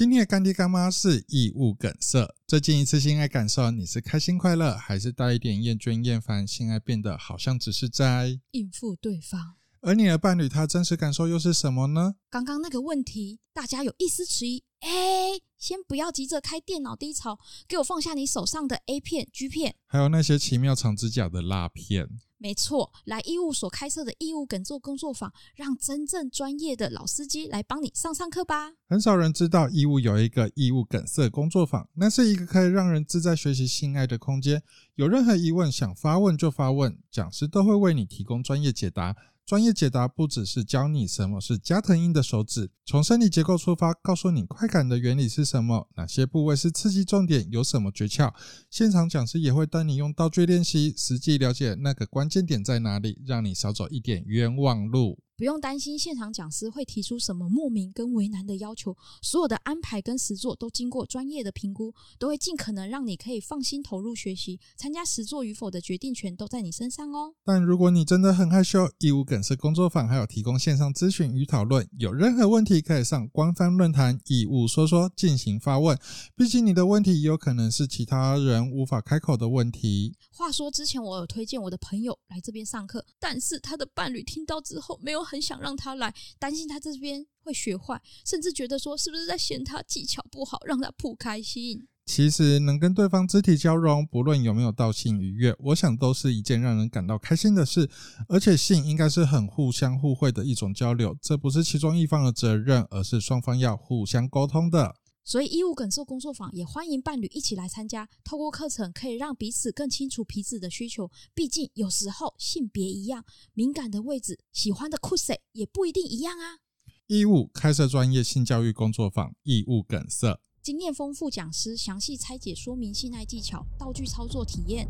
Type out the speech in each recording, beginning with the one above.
今天的干爹干妈是异物梗塞。最近一次性爱感受，你是开心快乐，还是带一点厌倦厌烦？性爱变得好像只是在应付对方，而你的伴侣他真实感受又是什么呢？刚刚那个问题，大家有一丝迟疑。哎，先不要急着开电脑低潮，给我放下你手上的 A 片、G 片，还有那些奇妙长指甲的蜡片。没错，来义务所开设的义务梗塞工作坊，让真正专业的老司机来帮你上上课吧。很少人知道义务有一个义务梗塞工作坊，那是一个可以让人自在学习性爱的空间。有任何疑问想发问就发问，讲师都会为你提供专业解答。专业解答不只是教你什么是加藤鹰的手指，从生理结构出发，告诉你快感的原理是什么，哪些部位是刺激重点，有什么诀窍。现场讲师也会带你用道具练习，实际了解那个关键点在哪里，让你少走一点冤枉路。不用担心现场讲师会提出什么莫名跟为难的要求，所有的安排跟实作都经过专业的评估，都会尽可能让你可以放心投入学习。参加实作与否的决定权都在你身上哦。但如果你真的很害羞，义务梗塞工作坊还有提供线上咨询与讨论，有任何问题可以上官方论坛义务说说进行发问。毕竟你的问题有可能是其他人无法开口的问题。话说之前我有推荐我的朋友来这边上课，但是他的伴侣听到之后没有。很想让他来，担心他这边会学坏，甚至觉得说是不是在嫌他技巧不好，让他不开心。其实能跟对方肢体交融，不论有没有到性愉悦，我想都是一件让人感到开心的事。而且性应该是很互相互惠的一种交流，这不是其中一方的责任，而是双方要互相沟通的。所以，异物梗塞工作坊也欢迎伴侣一起来参加。透过课程，可以让彼此更清楚彼此的需求。毕竟，有时候性别一样，敏感的位置、喜欢的酷谁也不一定一样啊。异物开设专业性教育工作坊，异物梗塞，经验丰富讲师详细拆解说明性爱技巧、道具操作体验。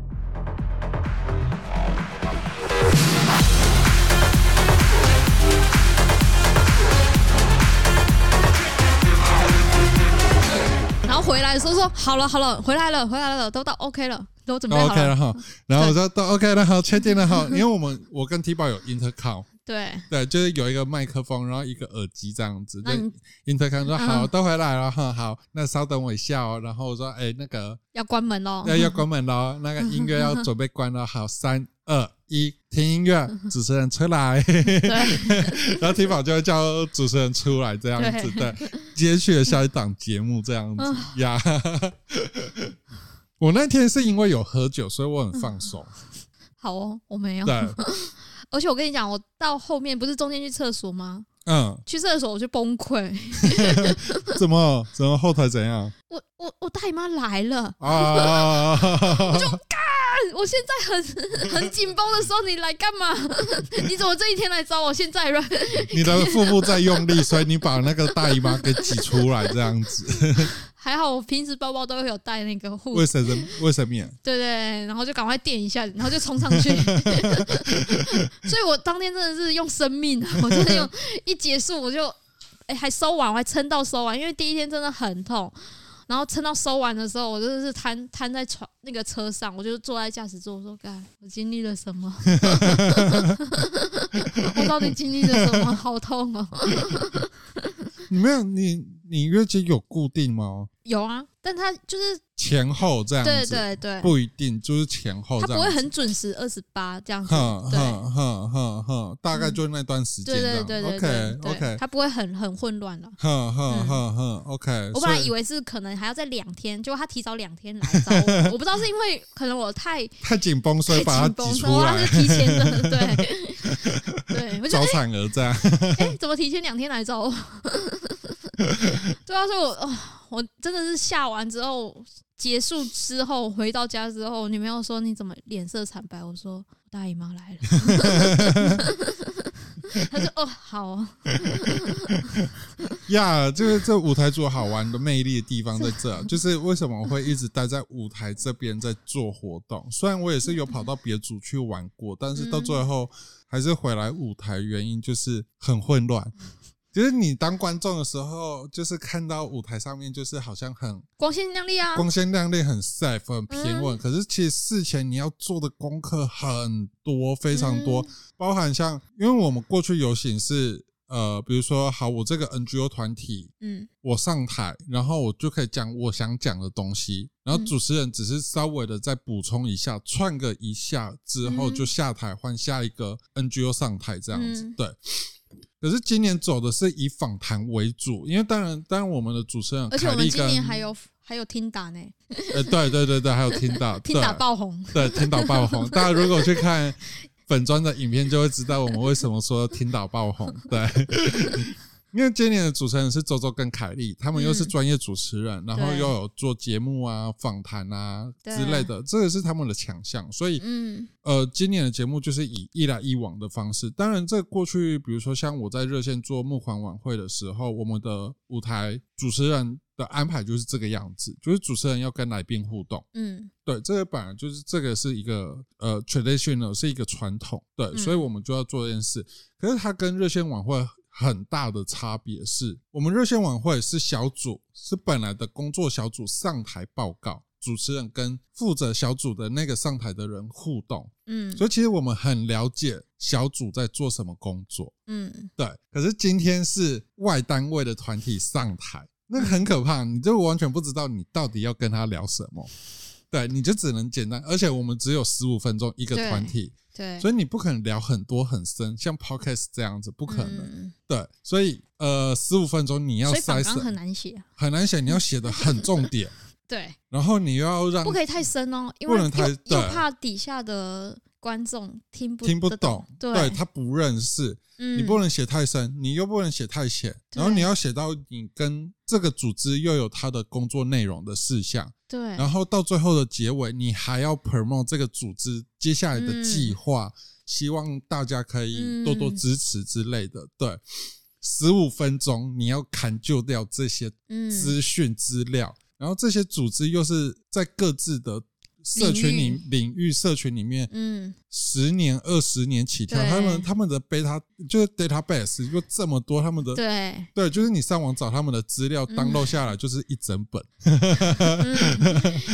然后回来的时候说好了好了，回来了回来了，都到 OK 了，都准备好了。OK 了哈，然后我说都 OK 了，好，确定了哈，因为我们我跟 T 宝有 intercom，对对，就是有一个麦克风，然后一个耳机这样子。嗯，intercom 说好，都回来了哈，好，那稍等我一下哦。然后我说哎，那个要关门喽，要要关门喽，那个 音乐要准备关了，好，三二一，听音乐，主持人出来。对，然后听宝就会叫主持人出来这样子，对。接续了下一档节目这样子呀，我那天是因为有喝酒，所以我很放松。好哦，我没有。对，而且我跟你讲，我到后面不是中间去厕所吗？嗯，去厕所我就崩溃。怎么？怎么后台怎样？我我我大姨妈来了啊！我就干！我现在很很紧绷的时候，你来干嘛？你怎么这一天来找我？现在软？你的腹部在用力，所以你把那个大姨妈给挤出来，这样子。还好我平时包包都会有带那个护卫生卫生棉。对对，然后就赶快垫一下，然后就冲上去。所以我当天真的是用生命，我真的用一结束我就哎、欸、还收完，我还撑到收完，因为第一天真的很痛。然后撑到收完的时候，我真的是瘫瘫在床那个车上，我就坐在驾驶座，我说：“干，我经历了什么？我到底经历了什么？好痛哦！”你没有你你月经有固定吗？有啊，但他就是。前后这样子，对对对，不一定就是前后这样，他不会很准时二十八这样子，哼哼哼哼哼，大概就那段时间，对对对对，OK OK，他不会很很混乱了，哼哼哼哼，OK。我本来以为是可能还要再两天，结果他提早两天来找我，我不知道是因为可能我太太紧绷，所以把他挤出来，他是提前的，对。对，早产儿这样，哎，怎么提前两天来找我？对啊，所以我哦，我真的是下完之后。结束之后回到家之后，女朋友说：“你怎么脸色惨白？”我说：“大姨妈来了。”他说：“哦，好哦。”呀，就是这舞台组好玩的魅力的地方在这，就是为什么我会一直待在舞台这边在做活动。虽然我也是有跑到别组去玩过，但是到最后还是回来舞台，原因就是很混乱。其实你当观众的时候，就是看到舞台上面就是好像很光鲜亮丽啊，光鲜亮丽，很 safe，很平稳。可是其实事前你要做的功课很多，非常多，包含像因为我们过去游行是呃，比如说，好，我这个 NGO 团体，嗯，我上台，然后我就可以讲我想讲的东西，然后主持人只是稍微的再补充一下，串个一下之后就下台换下一个 NGO 上台这样子，对。可是今年走的是以访谈为主，因为当然，当然我们的主持人，而且我们今年还有还有听打呢，呃，对对对对，还有听打，听打爆红，对，听打爆红，大家如果去看。本专的影片就会知道我们为什么说听打爆红，对，因为今年的主持人是周周跟凯莉，他们又是专业主持人，嗯、然后又有做节目啊、访谈啊之类的，这个是他们的强项，所以，嗯，呃，今年的节目就是以一来一往的方式。当然，这过去比如说像我在热线做募款晚会的时候，我们的舞台主持人。的安排就是这个样子，就是主持人要跟来宾互动。嗯，对，这个本来就是这个是一个呃 traditional 是一个传统，对，嗯、所以我们就要做这件事。可是它跟热线晚会很大的差别是，我们热线晚会是小组，是本来的工作小组上台报告，主持人跟负责小组的那个上台的人互动。嗯，所以其实我们很了解小组在做什么工作。嗯，对。可是今天是外单位的团体上台。那个很可怕，你就完全不知道你到底要跟他聊什么，对，你就只能简单，而且我们只有十五分钟一个团体，对，所以你不可能聊很多很深，像 podcast 这样子不可能，嗯、对，所以呃，十五分钟你要塞，很难写，很难写，你要写的很重点，对，然后你又要让不可以太深哦，因为又怕底下的观众听不听不懂，对，对他不认识。你不能写太深，你又不能写太浅，然后你要写到你跟这个组织又有他的工作内容的事项，对，然后到最后的结尾，你还要 promote 这个组织接下来的计划，希望大家可以多多支持之类的。对，十五分钟你要砍就掉这些资讯资料，然后这些组织又是在各自的。社群里领域社群里面，嗯，十年二十年起跳，他们他们的 beta 就是 database 就这么多，他们的对。对，就是你上网找他们的资料，download 下来就是一整本。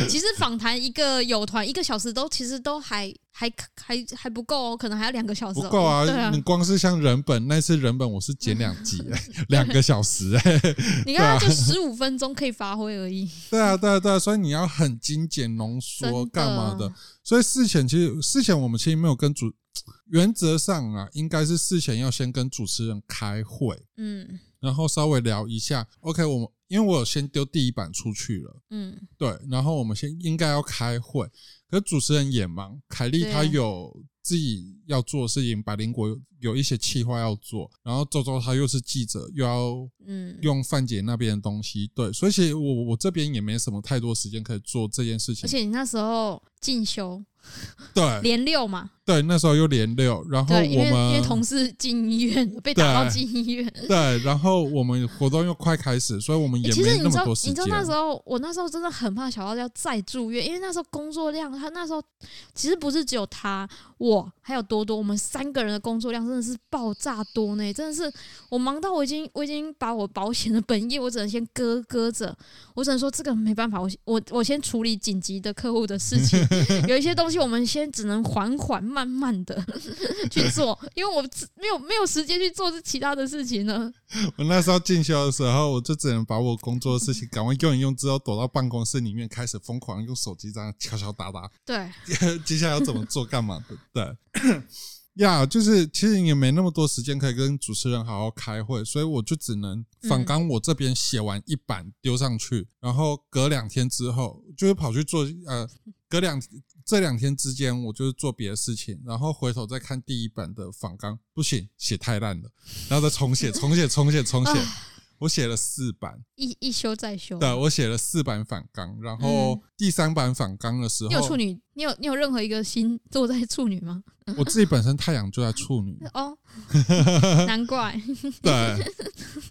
其实访谈一个友团一个小时都其实都还还还还不够哦，可能还要两个小时。不够啊！你光是像人本那次人本，我是剪两集，两个小时哎。你看，就十五分钟可以发挥而已。对啊，对啊，对啊，所以你要很精简浓缩。干嘛的？所以事前其实事前我们其实没有跟主，原则上啊，应该是事前要先跟主持人开会，嗯，然后稍微聊一下。OK，我们因为我有先丢第一版出去了，嗯，对，然后我们先应该要开会，可是主持人也忙，凯莉她有自己要做的事情，百灵果有有一些企划要做，然后周周他又是记者，又要嗯用范姐那边的东西，对，所以其实我我这边也没什么太多时间可以做这件事情。而且你那时候进修，对，连六嘛，对，那时候又连六，然后我们因为，因为同事进医院被打到进医院，对，然后我们活动又快开始，所以我们也没那么多时间。你知道那时候我那时候真的很怕小奥要再住院，因为那时候工作量，他那时候其实不是只有他，我还有多多，我们三个人的工作量真的是爆炸多呢，真的是我忙到我已经我已经把我保险的本业我只能先搁搁着，我只能说这个没办法，我我我先处理紧急的客户的事情，有一些东西我们先只能缓缓慢慢的 去做，因为我没有没有时间去做这其他的事情呢。我那时候进修的时候，我就只能把我工作的事情赶快用一用，之后躲到办公室里面开始疯狂用手机这样敲敲打打。对，接下来要怎么做干嘛的？对。呀，yeah, 就是其实也没那么多时间可以跟主持人好好开会，所以我就只能反刚我这边写完一版丢上去，嗯、然后隔两天之后就是跑去做呃，隔两这两天之间我就是做别的事情，然后回头再看第一版的仿纲，不行，写太烂了，然后再重写，重写，重写，重写。我写了四版，一一修再修。对，我写了四版反纲，然后第三版反纲的时候，你有处女？你有你有任何一个星座在处女吗？我自己本身太阳就在处女 哦，难怪。对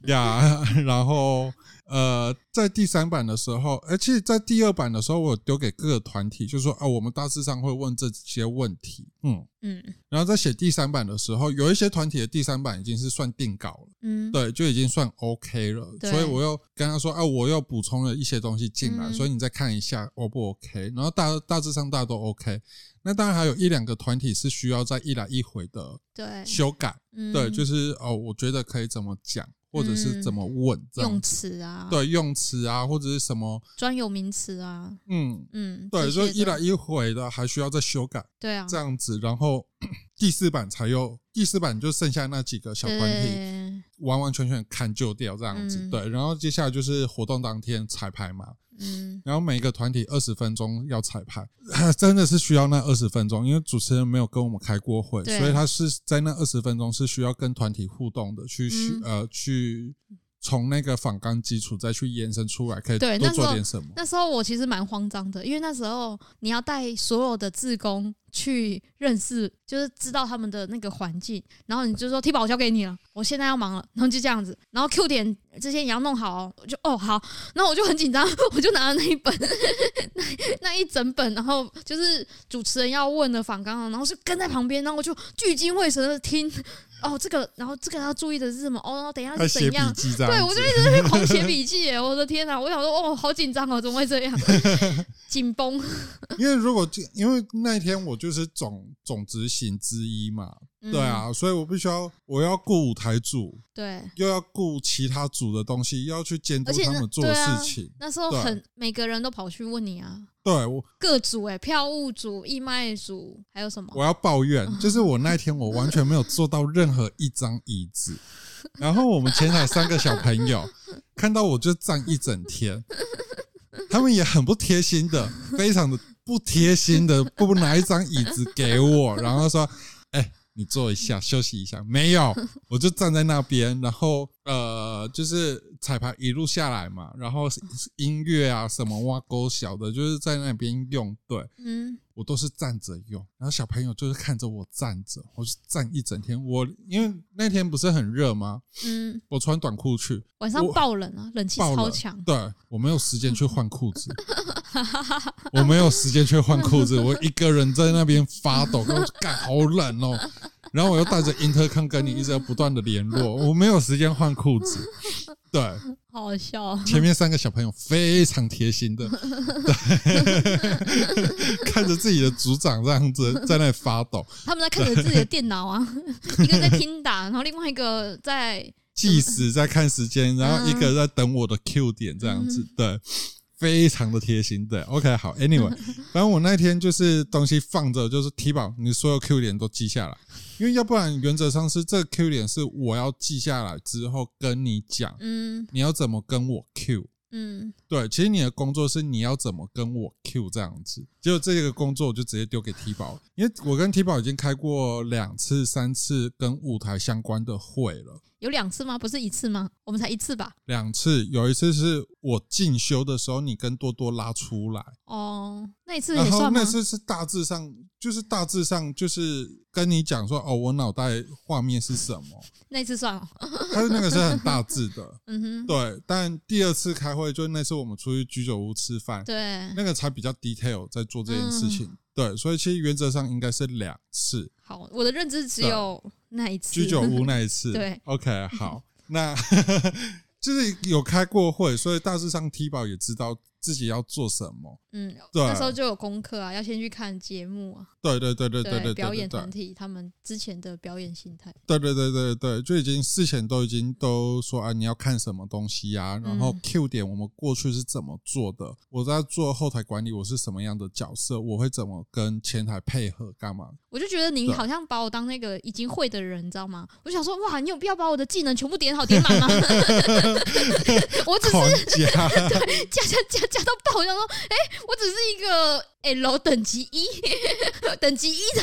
呀，然后。呃，在第三版的时候，而且在第二版的时候，我丢给各个团体，就是说啊，我们大致上会问这些问题，嗯。嗯，然后在写第三版的时候，有一些团体的第三版已经是算定稿了，嗯，对，就已经算 OK 了，所以我又跟他说啊，我又补充了一些东西进来，嗯、所以你再看一下 O 不 OK，然后大大致上大家都 OK，那当然还有一两个团体是需需要在一来一回的对修改，嗯对，就是哦，我觉得可以怎么讲，或者是怎么问，用词啊，对，用词啊，或者是什么专有名词啊，嗯嗯，对，所以一来一一回的还需要再修改，对啊，这样子，然后 第四版才有第四版就剩下那几个小团体。对完完全全砍就掉这样子，嗯。对，然后接下来就是活动当天彩排嘛，嗯，然后每个团体二十分钟要彩排，真的是需要那二十分钟，因为主持人没有跟我们开过会，所以他是在那二十分钟是需要跟团体互动的，去、嗯。呃去从那个访纲基础再去延伸出来，可以多做点什么。那时候我其实蛮慌张的，因为那时候你要带所有的志工去认识，就是知道他们的那个环境，然后你就说 T 宝我交给你了，我现在要忙了，然后就这样子，然后 Q 点这些也要弄好哦，我就哦好，然后我就很紧张，我就拿了那一本 那那一整本，然后就是主持人要问的访纲，然后是跟在旁边，然后我就聚精会神的听，哦这个，然后这个要注意的是什么？哦，等一下是怎样对，我就一直在狂写笔记耶！我的天哪，我想说，哦，好紧张哦，怎么会这样？紧绷。因为如果就因为那一天我就是总总执行之一嘛，嗯对啊，所以我必须要我要顾舞台组。对，又要顾其他组的东西，又要去监督他们做事情。那时候很每个人都跑去问你啊，对我，各组哎，票务组、义卖组，还有什么？我要抱怨，就是我那天我完全没有坐到任何一张椅子，然后我们前台三个小朋友 看到我就站一整天，他们也很不贴心的，非常的不贴心的，不拿一张椅子给我，然后说：“哎、你坐一下，休息一下。”没有，我就站在那边，然后呃，就是彩排一路下来嘛，然后音乐啊什么挖沟小的，就是在那边用，对。嗯，我都是站着用，然后小朋友就是看着我站着，我就站一整天。我因为那天不是很热吗？嗯，我穿短裤去，晚上爆冷啊，冷气超强。对我没有时间去换裤子，我没有时间去换裤子，我一个人在那边发抖，跟我干好冷哦。然后我又带着 intercom 跟你一直要不断的联络，我没有时间换裤子。对，好好笑。啊。前面三个小朋友非常贴心的，对，看着自己的组长这样子在那里发抖。他们在看着自己的电脑啊，一个在听打，然后另外一个在计时在看时间，然后一个在等我的 Q 点这样子，对，非常的贴心。对，OK，好，Anyway，反正我那天就是东西放着，就是提宝，你所有 Q 点都记下来，因为要不然原则上是这个 Q 点是我要记下来之后跟你讲，嗯你要怎么跟我 Q。嗯对，其实你的工作是你要怎么跟我 Q 这样子，结果这个工作我就直接丢给 T 宝，因为我跟 T 宝已经开过两次、三次跟舞台相关的会了。有两次吗？不是一次吗？我们才一次吧？两次，有一次是我进修的时候，你跟多多拉出来，哦，那一次也算吗那？次是大致上，就是大致上就是跟你讲说，哦，我脑袋画面是什么，那次算哦。他那个是很大致的，嗯哼，对。但第二次开会，就那次我们出去居酒屋吃饭，对，那个才比较 detail 在做这件事情，嗯对。所以其实原则上应该是两次，好，我的认知只有那一次。居酒屋那一次，对，OK，好，那 就是有开过会，所以大致上 T 宝也知道自己要做什么，嗯，对那时候就有功课啊，要先去看节目啊，对对对对对对对表演团体他们之前的表演心态。对对对对对，就已经事前都已经都说啊，你要看什么东西啊，然后嗯 Q 点我们过去是怎么做的，我在做后台管理，我是什么样的角色，我会怎么跟前台配合干嘛？我就觉得你好像把我当那个已经会的人，你知道吗？我想说，哇，你有必要把我的技能全部点好点满吗？我只是 对加，加加加加到爆，我想说，哎、我只是一个 L 等级一，等级一的，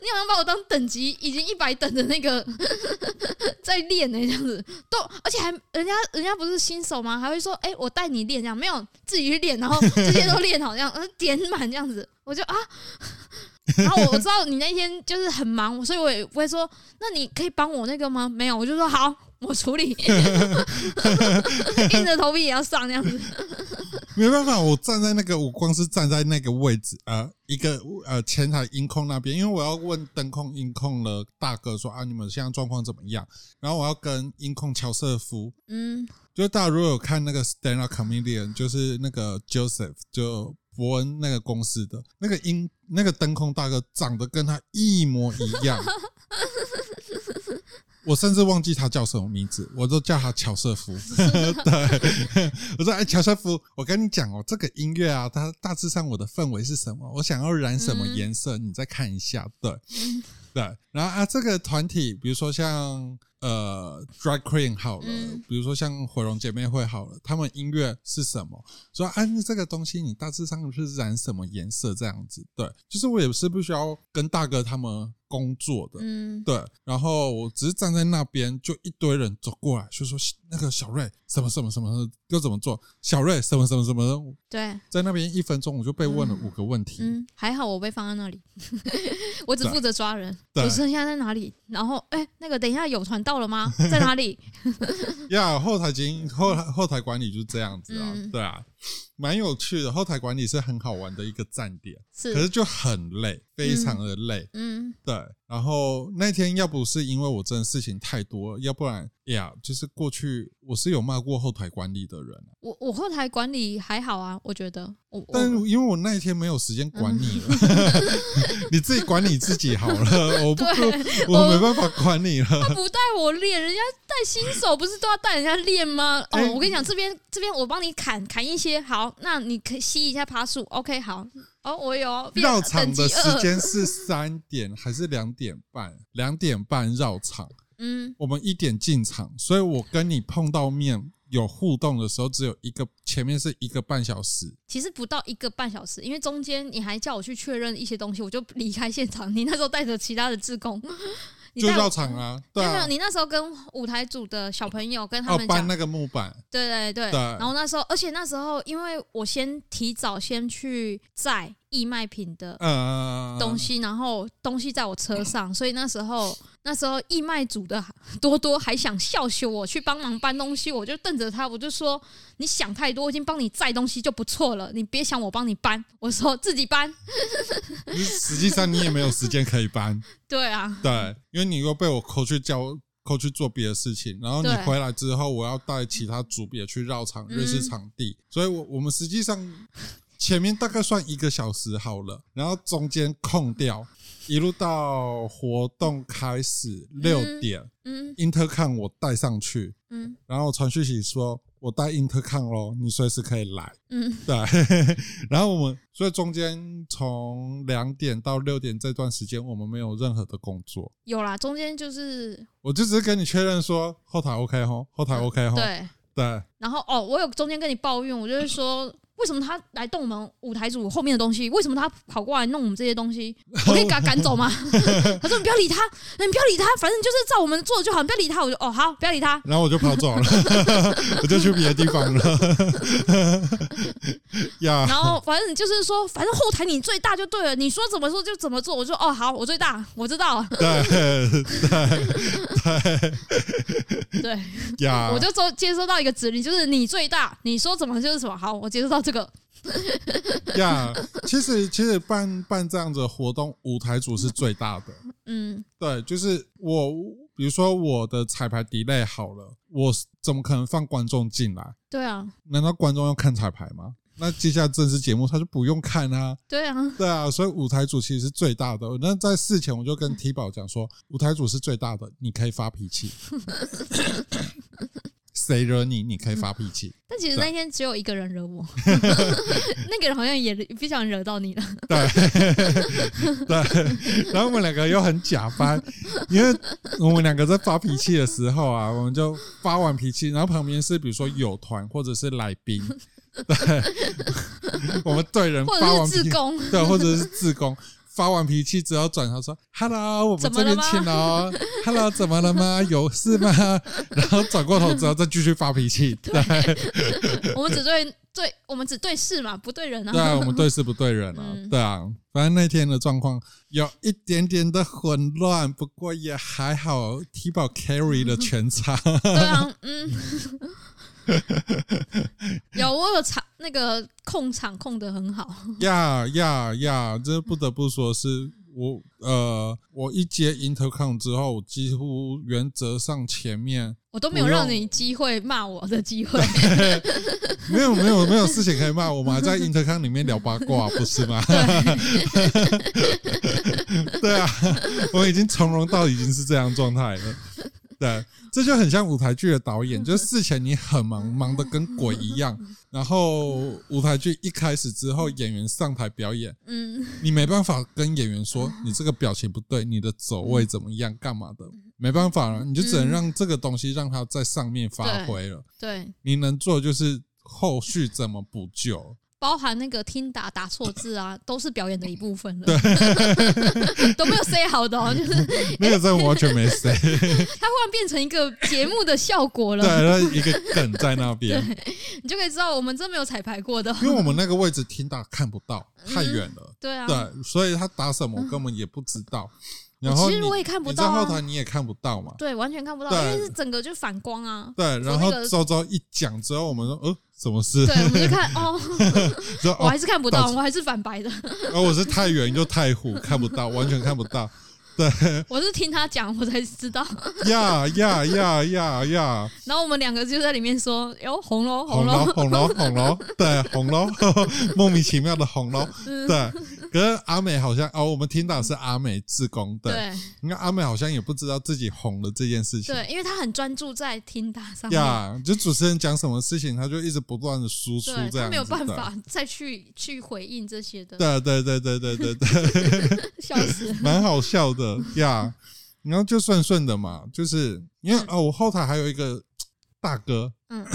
你好像把我当等级已经一百等的那个 在练呢，这样子都，而且还人家人家不是新手吗？还会说，哎、我带你练这样，没有自己去练，然后这些都练好这样，点满这样子，我就啊。然后我我知道你那天就是很忙，所以我也不会说，那你可以帮我那个吗？没有，我就说好，我处理，硬着头皮也要上这样子。没办法，我站在那个，我光是站在那个位置，呃，一个呃前台音控那边，因为我要问灯控、音控的大哥说啊，你们现在状况怎么样？然后我要跟音控乔瑟夫，嗯，就大家如果有看那个 Stand Up Comedian，就是那个 Joseph 就伯恩那个公司的那个音那个灯控大哥长得跟他一模一样。我甚至忘记他叫什么名字，我都叫他乔瑟夫。对，我说：“哎，乔瑟夫，我跟你讲哦，这个音乐啊，它大致上我的氛围是什么？我想要染什么颜色？你再看一下。”对，对。然后啊，这个团体，比如说像。呃，Drag Queen 好了，嗯、比如说像火龙姐妹会好了，他们音乐是什么？说按、啊、这个东西，你大致上是染什么颜色这样子？对，就是我也是不需要跟大哥他们工作的，嗯，对。然后我只是站在那边，就一堆人走过来，就说那个小瑞什么什么什么要怎么做？小瑞什么什么什么？对，在那边一分钟我就被问了五个问题。嗯，嗯，还好我被放在那里，我只负责抓人。主持人现在在哪里？然后哎，那个等一下有船到。到了吗？在哪里？呀，yeah, 后台经后后台管理就是这样子啊，嗯、对啊。蛮有趣的，后台管理是很好玩的一个站点，是，可是就很累，非常的累，嗯，嗯对。然后那天要不是因为我真的事情太多，要不然呀，就是过去我是有骂过后台管理的人。我我后台管理还好啊，我觉得我，但因为我那一天没有时间管你了，嗯、你自己管你自己好了，我不，对我没办法管你了。他不带我练，人家带新手不是都要带人家练吗？哦，欸、我跟你讲，这边这边我帮你砍砍一些好。那你可以吸一下爬树，OK，好，哦，我有绕场的时间是三点还是两点半？两点半绕场，嗯，我们一点进场，所以我跟你碰到面有互动的时候，只有一个，前面是一个半小时，其实不到一个半小时，因为中间你还叫我去确认一些东西，我就离开现场，你那时候带着其他的志工。就到场啊，对啊，没有，你那时候跟舞台组的小朋友跟他们搬那个木板，对对对，然后那时候，而且那时候，因为我先提早先去载义卖品的东西，然后东西在我车上，所以那时候。那时候义卖组的多多还想笑羞我去帮忙搬东西，我就瞪着他，我就说：“你想太多，我已经帮你载东西就不错了，你别想我帮你搬。”我说自己搬。实际上你也没有时间可以搬。对啊。对，因为你又被我扣去教扣去做别的事情，然后你回来之后，我要带其他组别去绕场认识场地，所以我我们实际上前面大概算一个小时好了，然后中间空掉。一路到活动开始六点，嗯，Intercom 我带上去，嗯，然后传讯息说我带 Intercom 咯，你随时可以来，嗯，对，然后我们所以中间从两点到六点这段时间，我们没有任何的工作，有啦，中间就是我就只是跟你确认说后台 OK 吼，后台 OK 吼，对。对，然后哦，我有中间跟你抱怨，我就是说。为什么他来动我们舞台组后面的东西？为什么他跑过来弄我们这些东西？我可以给他赶走吗？他说：“你不要理他，你不要理他，反正就是照我们做的就好，你不要理他。”我就哦好，不要理他。然后我就跑走了，我就去别的地方了。呀，然后反正就是说，反正后台你最大就对了，你说怎么做就怎么做。我说：“哦好，我最大，我知道。”对对对对呀，我就说接收到一个指令，就是你最大，你说怎么就是什么。好，我接收到。这个呀，yeah, 其实其实办办这样子的活动，舞台组是最大的。嗯，对，就是我，比如说我的彩排 delay 好了，我怎么可能放观众进来？对啊，难道观众要看彩排吗？那接下来正式节目他就不用看啊？对啊，对啊，所以舞台组其实是最大的。那在事前我就跟 T 宝讲说，舞台组是最大的，你可以发脾气。谁惹你，你可以发脾气，嗯。但其实那天只有一个人惹我，那个人好像也不想惹到你了。对，对。然后我们两个又很假扮，因为我们两个在发脾气的时候啊，我们就发完脾气，然后旁边是比如说友团或者是来宾，对，我们对人发完脾气，对，或者是自工。发完脾气之后转头说：“Hello，我们这边请哦。”“Hello，怎么了吗？有事吗？” 然后转过头之后再继续发脾气。对，我们只对对，我们只对事嘛，不对人啊。对啊，我们对事不对人啊。嗯、对啊，反正那天的状况有一点点的混乱，不过也还好，T 宝 carry 了全场。对啊，嗯。有，我有场那个控场控的很好。呀呀呀！这不得不说是我呃，我一接 intercom 之后，几乎原则上前面我都没有让你机会骂我的机会，没有没有没有事情可以骂，我们还在 intercom 里面聊八卦，不是吗？对，对啊，我已经从容到已经是这样状态了。对，这就很像舞台剧的导演，就是事前你很忙，忙得跟鬼一样，然后舞台剧一开始之后，演员上台表演，嗯，你没办法跟演员说你这个表情不对，你的走位怎么样，干嘛的，没办法了，你就只能让这个东西让它在上面发挥了。对，你能做就是后续怎么补救。包含那个听打打错字啊，都是表演的一部分了。对，都没有 say 好的，哦，就是那个真的完全没 say。它忽然变成一个节目的效果了。对，那一个梗在那边，你就可以知道我们真没有彩排过的。因为我们那个位置听打看不到，太远了。嗯、对啊，对，所以他打什么根本也不知道。然后其实我也看不到，在后台你也看不到嘛。对，完全看不到，因为是整个就反光啊。对，然后周周一讲之后，我们说，呃，什么事？对，我们就看 哦，我还是看不到，我还是反白的。而我是太远又太糊，看不到，完全看不到。对，我是听他讲，我才知道。呀呀呀呀呀！然后我们两个就在里面说：“哟，红楼，红楼，红楼，红楼，对，红楼，莫名其妙的红楼。”对，可是阿美好像哦，我们听到是阿美自工的。对，你看阿美好像也不知道自己红了这件事情。对，因为他很专注在听打上面。呀，就主持人讲什么事情，他就一直不断的输出，这样他没有办法再去去回应这些的。对对对对对对对，笑死，蛮好笑的。呀，然后就顺顺的嘛，就是因为哦，我后台还有一个大哥，嗯，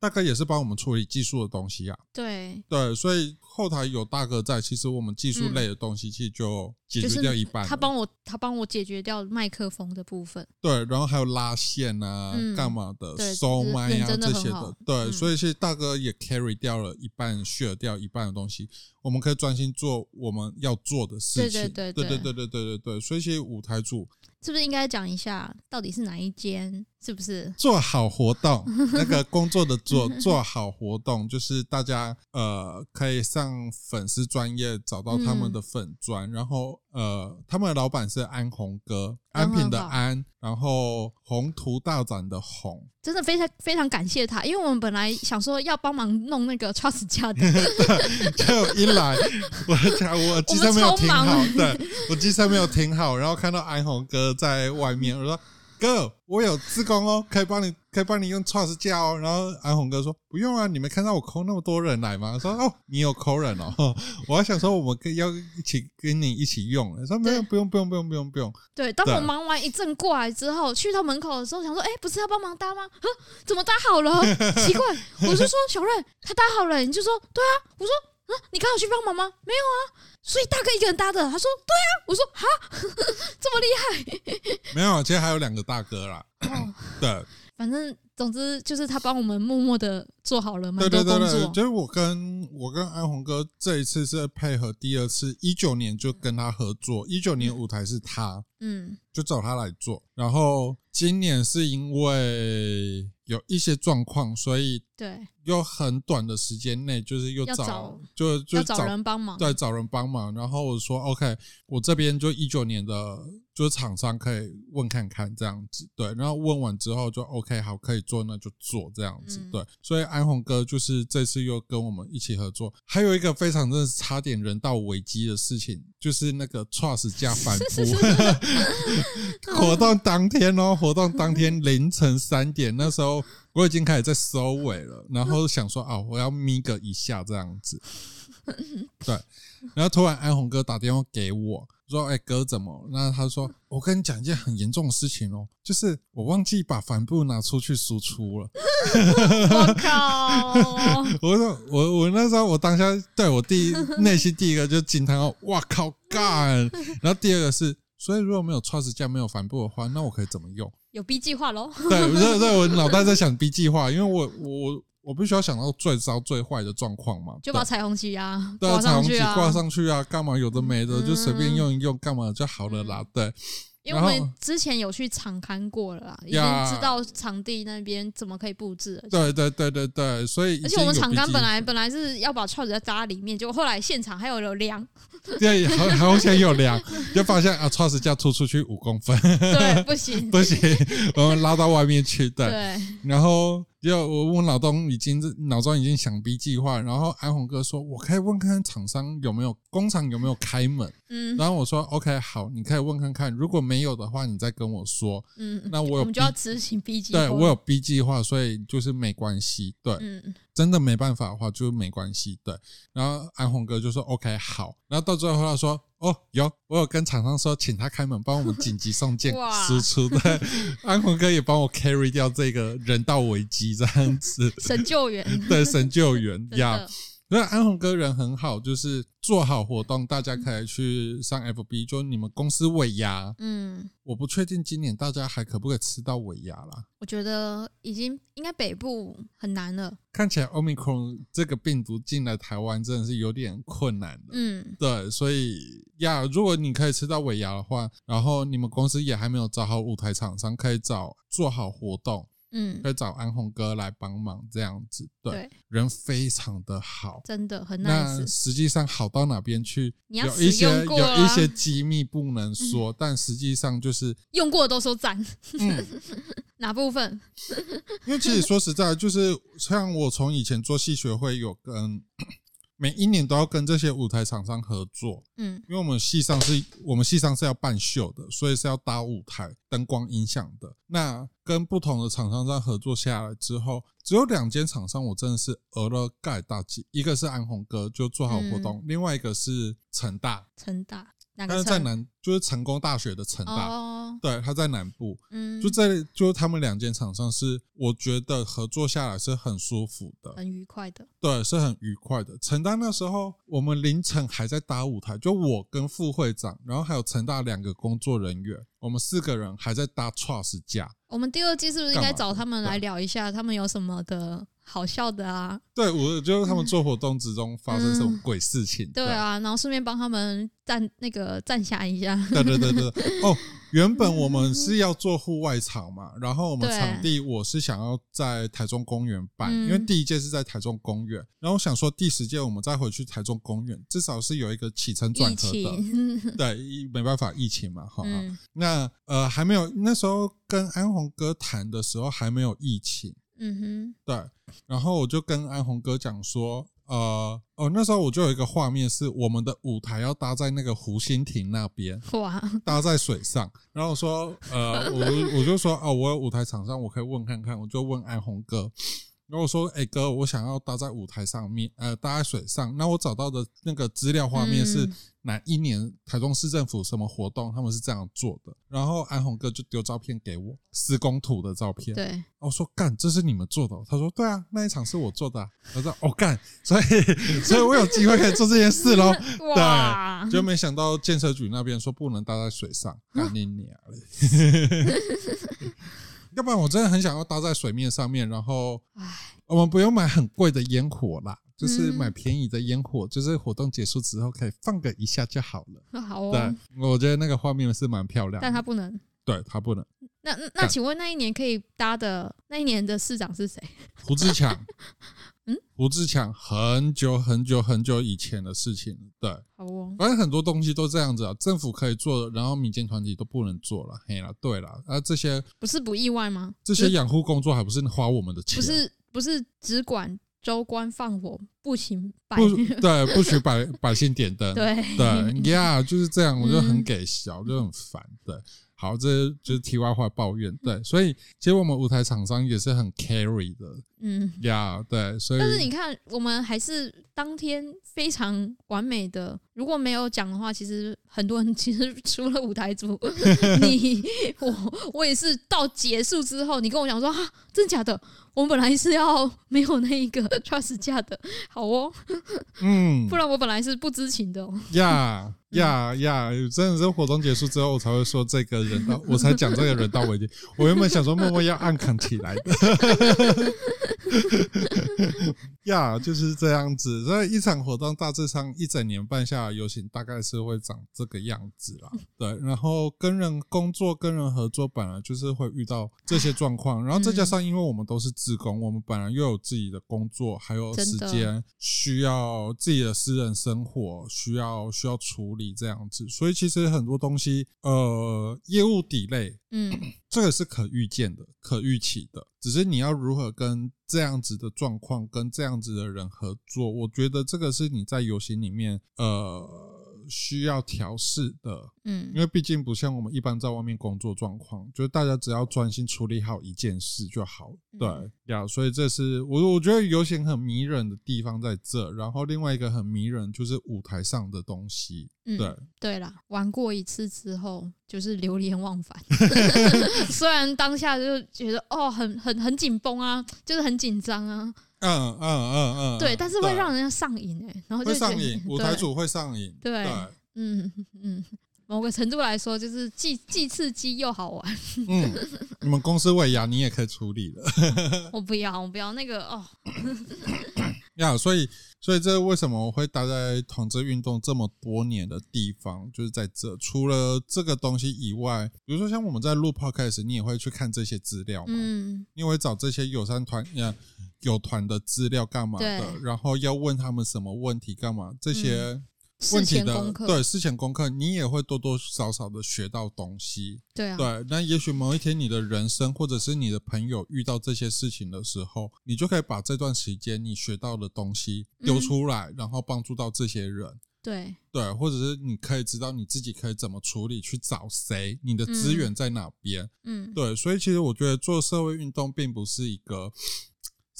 大哥也是帮我们处理技术的东西啊。对对，所以后台有大哥在，其实我们技术类的东西其实就解决掉一半。他帮我，他帮我解决掉麦克风的部分。对，然后还有拉线啊，干嘛的，收麦啊这些的。对，所以其实大哥也 carry 掉了一半，share 掉一半的东西。我们可以专心做我们要做的事情。对对对对对对对对对。所以其实舞台组是不是应该讲一下，到底是哪一间？是不是做好活动？那个工作的做做好活动，就是大家呃可以上粉丝专业找到他们的粉专，然后呃他们的老板是安宏哥，安平的安，然后宏图大展的宏，真的非常非常感谢他，因为我们本来想说要帮忙弄那个 Trust 家的，就一来我讲我机车没有停好，对我机车没有停好，然后看到安宏哥在外面，我说。哥，我有自工哦，可以帮你，可以帮你用 Trust 架哦。然后安红哥说不用啊，你没看到我 call 那么多人来吗？说哦，你有 call 人哦。我还想说我们可以要一起跟你一起用。说没有，不用，不用，不用，不用，不用。对，当我忙完一阵过来之后，去到门口的时候，想说，哎，不是要帮忙搭吗？哼，怎么搭好了？奇怪，我就说小瑞，他搭好了，你就说对啊。我说。啊、你刚好去帮忙吗？没有啊，所以大哥一个人搭的。他说：“对啊。”我说：“哈，这么厉害？”没有，其实还有两个大哥啦。哦、对，反正总之就是他帮我们默默的做好了蛮多工作。对对对对，就是我跟我跟安红哥这一次是配合第二次，一九年就跟他合作，一九年舞台是他，嗯，就找他来做。然后今年是因为有一些状况，所以对。又很短的时间内，就是又找，找就就找，找人帮忙，对，找人帮忙。然后我说，OK，我这边就一九年的，就是厂商可以问看看这样子，对。然后问完之后就 OK，好，可以做，那就做这样子，嗯、对。所以安红哥就是这次又跟我们一起合作。还有一个非常真的是差点人道危机的事情，就是那个 Trust 加反复。活动当天哦，活动当天凌晨三点那时候。我已经开始在收尾了，然后想说啊，我要眯个一下这样子，对，然后突然安红哥打电话给我说：“哎，哥怎么？”那他说：“我跟你讲一件很严重的事情哦，就是我忘记把帆布拿出去输出了。”我靠！我说我我那时候我当下对我第一内心第一个就惊叹哦，哇靠干！然后第二个是，所以如果没有 Trust 架没有帆布的话，那我可以怎么用？有 B 计划喽？对，对，对，我脑袋在想 B 计划，因为我我我必须要想到最糟最坏的状况嘛，就把彩虹旗啊，对，彩虹旗挂上去啊，干嘛有的没的，就随便用一用，干嘛就好了啦。对，因为我们之前有去场刊过了啦，已经知道场地那边怎么可以布置了。对对对对对，所以而且我们场刊本来本来是要把串子要扎里面，结果后来现场还有有梁，对，好好险有梁，就发现啊，串子架突出去五公分，对，不行 不行，我们拉到外面去，对，对然后。就我问老东，已经脑中已经想 B 计划，然后安宏哥说，我可以问看看厂商有没有工厂有没有开门，嗯，然后我说 OK 好，你可以问看看，如果没有的话，你再跟我说，嗯，那我我们就要执行 B 计划，对我有 B 计划，所以就是没关系，对，嗯，真的没办法的话就没关系，对，然后安宏哥就说 OK 好，然后到最后他说。哦，有，我有跟厂商说，请他开门帮我们紧急送件输出的。对，安宏哥也帮我 carry 掉这个人道危机，这样子。神救援，对，神救援 呀。所以安宏哥人很好，就是做好活动，大家可以去上 FB，就你们公司尾牙。嗯，我不确定今年大家还可不可以吃到尾牙啦。我觉得已经应该北部很难了。看起来 Omicron 这个病毒进来台湾真的是有点困难的。嗯，对，所以呀，如果你可以吃到尾牙的话，然后你们公司也还没有找好舞台厂商，可以找做好活动。嗯，会找安宏哥来帮忙，这样子，对，对人非常的好，真的很 nice。那实际上好到哪边去？有一些有一些机密不能说，嗯、但实际上就是用过的都说赞。嗯，哪部分？因为其实说实在，就是像我从以前做戏学会有跟。每一年都要跟这些舞台厂商合作，嗯，因为我们戏上是我们戏上是要办秀的，所以是要搭舞台、灯光、音响的。那跟不同的厂商这样合作下来之后，只有两间厂商我真的是额了盖大吉，一个是安宏哥就做好活动，嗯、另外一个是成大，成大。但是在南，就是成功大学的成大，哦、对，他在南部，嗯，就在就他们两间厂商是，我觉得合作下来是很舒服的，很愉快的，对，是很愉快的。成大那时候，我们凌晨还在搭舞台，就我跟副会长，然后还有成大两个工作人员，我们四个人还在搭 trust 架。我们第二季是不是应该找他们来聊一下，他们有什么的？好笑的啊！对，我就是他们做活动之中发生什么鬼事情。嗯、对啊，然后顺便帮他们赞那个赞下一下。对对对对，哦，原本我们是要做户外场嘛，然后我们场地我是想要在台中公园办，因为第一届是在台中公园，然后我想说第十届我们再回去台中公园，至少是有一个起承转合的。对，没办法，疫情嘛，哈。嗯、那呃还没有，那时候跟安宏哥谈的时候还没有疫情。嗯哼，对，然后我就跟安宏哥讲说，呃，哦，那时候我就有一个画面，是我们的舞台要搭在那个湖心亭那边，哇，搭在水上，然后我说，呃，我我就说，哦，我有舞台厂商，我可以问看看，我就问安宏哥。然后我说：“哎哥，我想要搭在舞台上面，呃，搭在水上。那我找到的那个资料画面是哪一年台中市政府什么活动？他们是这样做的。然后安宏哥就丢照片给我，施工图的照片。对，我说干，这是你们做的？他说对啊，那一场是我做的。我说哦干，所以 所以我有机会可以做这件事喽。哇对，就没想到建设局那边说不能搭在水上，干你娘嘞！要不然我真的很想要搭在水面上面，然后，我们不用买很贵的烟火啦，就是买便宜的烟火，就是活动结束之后可以放个一下就好了。那 好哦，对，我觉得那个画面是蛮漂亮，但它不能，对它不能。那那请问那一年可以搭的那一年的市长是谁？胡志强。嗯，胡志强很久很久很久以前的事情，对，好哦，反正很多东西都这样子啊，政府可以做，然后民间团体都不能做了，嘿啦，对啦，啊，这些不是不意外吗？这些养护工作还不是花我们的钱？不是，不是只管州官放火，不行百不对，不许百百姓点灯，对。对呀，就是这样，我就很给小，就很烦，对。好，这就是题外话抱怨，对，所以其实我们舞台厂商也是很 carry 的，嗯，呀，yeah, 对，所以但是你看，我们还是当天非常完美的，如果没有讲的话，其实很多人其实除了舞台组，你我我也是到结束之后，你跟我讲说啊，真的假的？我们本来是要没有那一个 trust 架的，好哦，嗯，不然我本来是不知情的，哦，呀。呀呀！真的是活动结束之后，我才会说这个人道，我才讲这个人道危机。我原本想说默默要暗扛起来的，呀，yeah, 就是这样子。所以一场活动大致上一整年办下来，游行大概是会长这个样子啦。对，然后跟人工作、跟人合作，本来就是会遇到这些状况。然后再加上，因为我们都是自工，我们本来又有自己的工作，还有时间需要自己的私人生活需要需要处理这样子。所以其实很多东西，呃，业务 delay，嗯，这个是可预见的、可预期的。只是你要如何跟这样子的状况、跟这样子的人合作，我觉得这个是你在游行里面，呃。需要调试的，嗯，因为毕竟不像我们一般在外面工作状况，就是大家只要专心处理好一件事就好。对呀，所以这是我我觉得游行很迷人的地方在这。然后另外一个很迷人就是舞台上的东西。对、嗯、对啦，玩过一次之后就是流连忘返。虽然当下就觉得哦，很很很紧绷啊，就是很紧张啊。嗯嗯嗯嗯，对，但是会让人家上瘾哎、欸，然后就会上瘾，舞台组会上瘾，对，对 嗯嗯，某个程度来说，就是既既刺激又好玩。嗯，你们公司喂牙你也可以处理了。我不要，我不要那个哦。呀，所以所以这为什么我会待在同志运动这么多年的地方，就是在这。除了这个东西以外，比如说像我们在录 podcast，你也会去看这些资料嘛？嗯，你会找这些友善团呀。有团的资料干嘛的？然后要问他们什么问题干嘛？这些问题的、嗯、对事前功课，你也会多多少少的学到东西。对啊，对。那也许某一天你的人生或者是你的朋友遇到这些事情的时候，你就可以把这段时间你学到的东西丢出来，嗯、然后帮助到这些人。对对，或者是你可以知道你自己可以怎么处理，去找谁，你的资源在哪边。嗯，对。所以其实我觉得做社会运动并不是一个。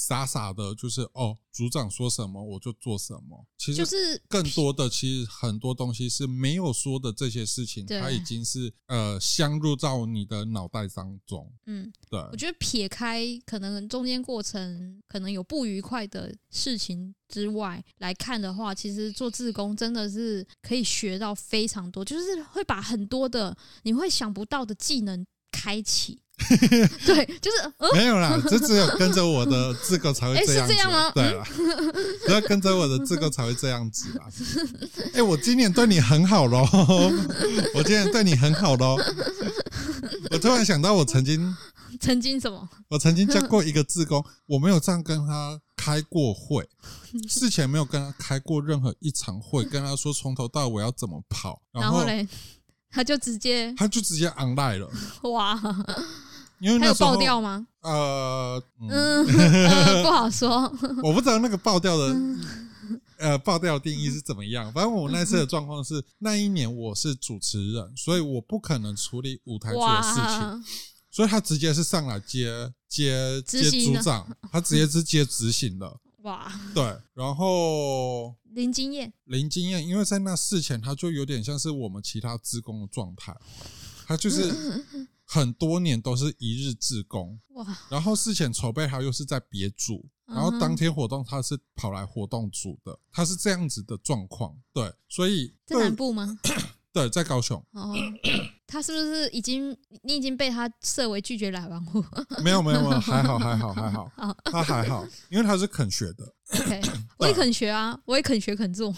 傻傻的，就是哦，组长说什么我就做什么。其实就是更多的，其实很多东西是没有说的这些事情，它已经是呃镶入到你的脑袋当中。嗯，对。我觉得撇开可能中间过程可能有不愉快的事情之外来看的话，其实做志工真的是可以学到非常多，就是会把很多的你会想不到的技能开启。对，就是、嗯、没有啦，就只有跟着我的志工才会这样子。欸、是这样吗？对啦，只要跟着我的志工才会这样子啦。哎、欸，我今年对你很好喽，我今年对你很好喽。我突然想到，我曾经曾经什么？我曾经教过一个志工，我没有这样跟他开过会，事前没有跟他开过任何一场会，跟他说从头到尾要怎么跑，然后嘞，他就直接他就直接 online 了，哇！因为那时候有爆掉吗？呃，嗯，呃、不好说。我不知道那个爆掉的，呃，爆掉的定义是怎么样。反正我那次的状况是，那一年我是主持人，所以我不可能处理舞台组的事情，所以他直接是上来接接接组长，他直接是接执行的。哇，对，然后零经验，零经验，因为在那事前他就有点像是我们其他职工的状态，他就是。很多年都是一日志工，哇！然后事前筹备他又是在别组，然后当天活动他是跑来活动组的，他是这样子的状况，对，所以在南部吗？对，在高雄。哦，他是不是已经你已经被他设为拒绝来往户？没有没有没有，还好还好还好，他还好，因为他是肯学的。OK，我也肯学啊，我也肯学肯做。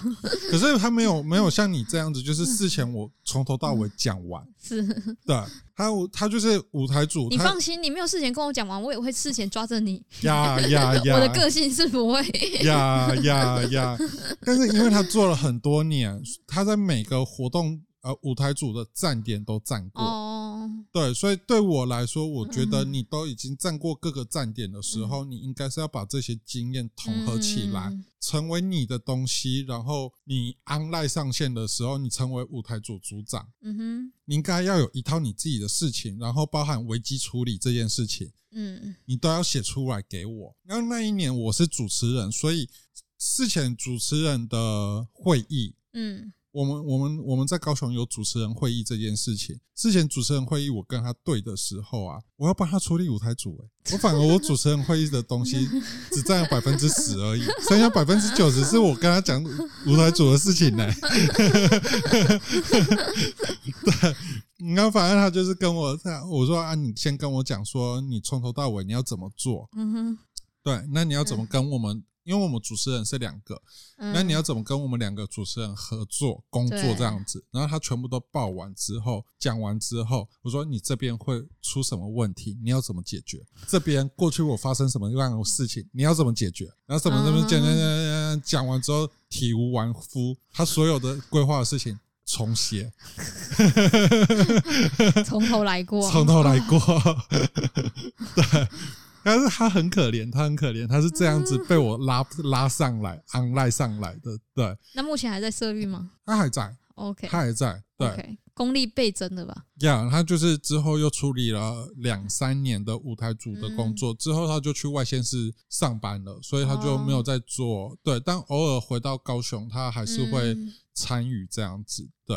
可是他没有没有像你这样子，就是事前我从头到尾讲完。是，对，他他就是舞台组。你放心，你没有事前跟我讲完，我也会事前抓着你。呀呀 呀！我的个性是不会。呀呀呀！但是因为他做了很多年，他在每个活动。呃，舞台组的站点都站过，哦、对，所以对我来说，我觉得你都已经站过各个站点的时候，嗯、你应该是要把这些经验统合起来，嗯、成为你的东西。然后你 online 上线的时候，你成为舞台组组长，嗯哼，你应该要有一套你自己的事情，然后包含危机处理这件事情，嗯，你都要写出来给我。然后那一年我是主持人，所以事前主持人的会议，嗯。我们我们我们在高雄有主持人会议这件事情。之前主持人会议我跟他对的时候啊，我要帮他处理舞台组，诶，我反而我主持人会议的东西只占了百分之十而已，剩下百分之九十是我跟他讲舞台组的事情呢。对，然后反正他就是跟我，我说啊，你先跟我讲说，你从头到尾你要怎么做。嗯哼。对，那你要怎么跟我们？嗯因为我们主持人是两个，嗯、那你要怎么跟我们两个主持人合作工作这样子？然后他全部都报完之后，讲完之后，我说你这边会出什么问题？你要怎么解决？这边过去我发生什么样的事情？你要怎么解决？然后怎么怎么讲讲讲讲完之后体无完肤，他所有的规划的事情重写，从头来过，从头来过，对。但是他很可怜，他很可怜，他是这样子被我拉 拉上来、online 上来的。对，那目前还在社运吗？他还在，OK，他还在，对，okay. 功力倍增的吧？呀，yeah, 他就是之后又处理了两三年的舞台组的工作，嗯、之后他就去外县市上班了，所以他就没有再做。哦、对，但偶尔回到高雄，他还是会参与这样子。对。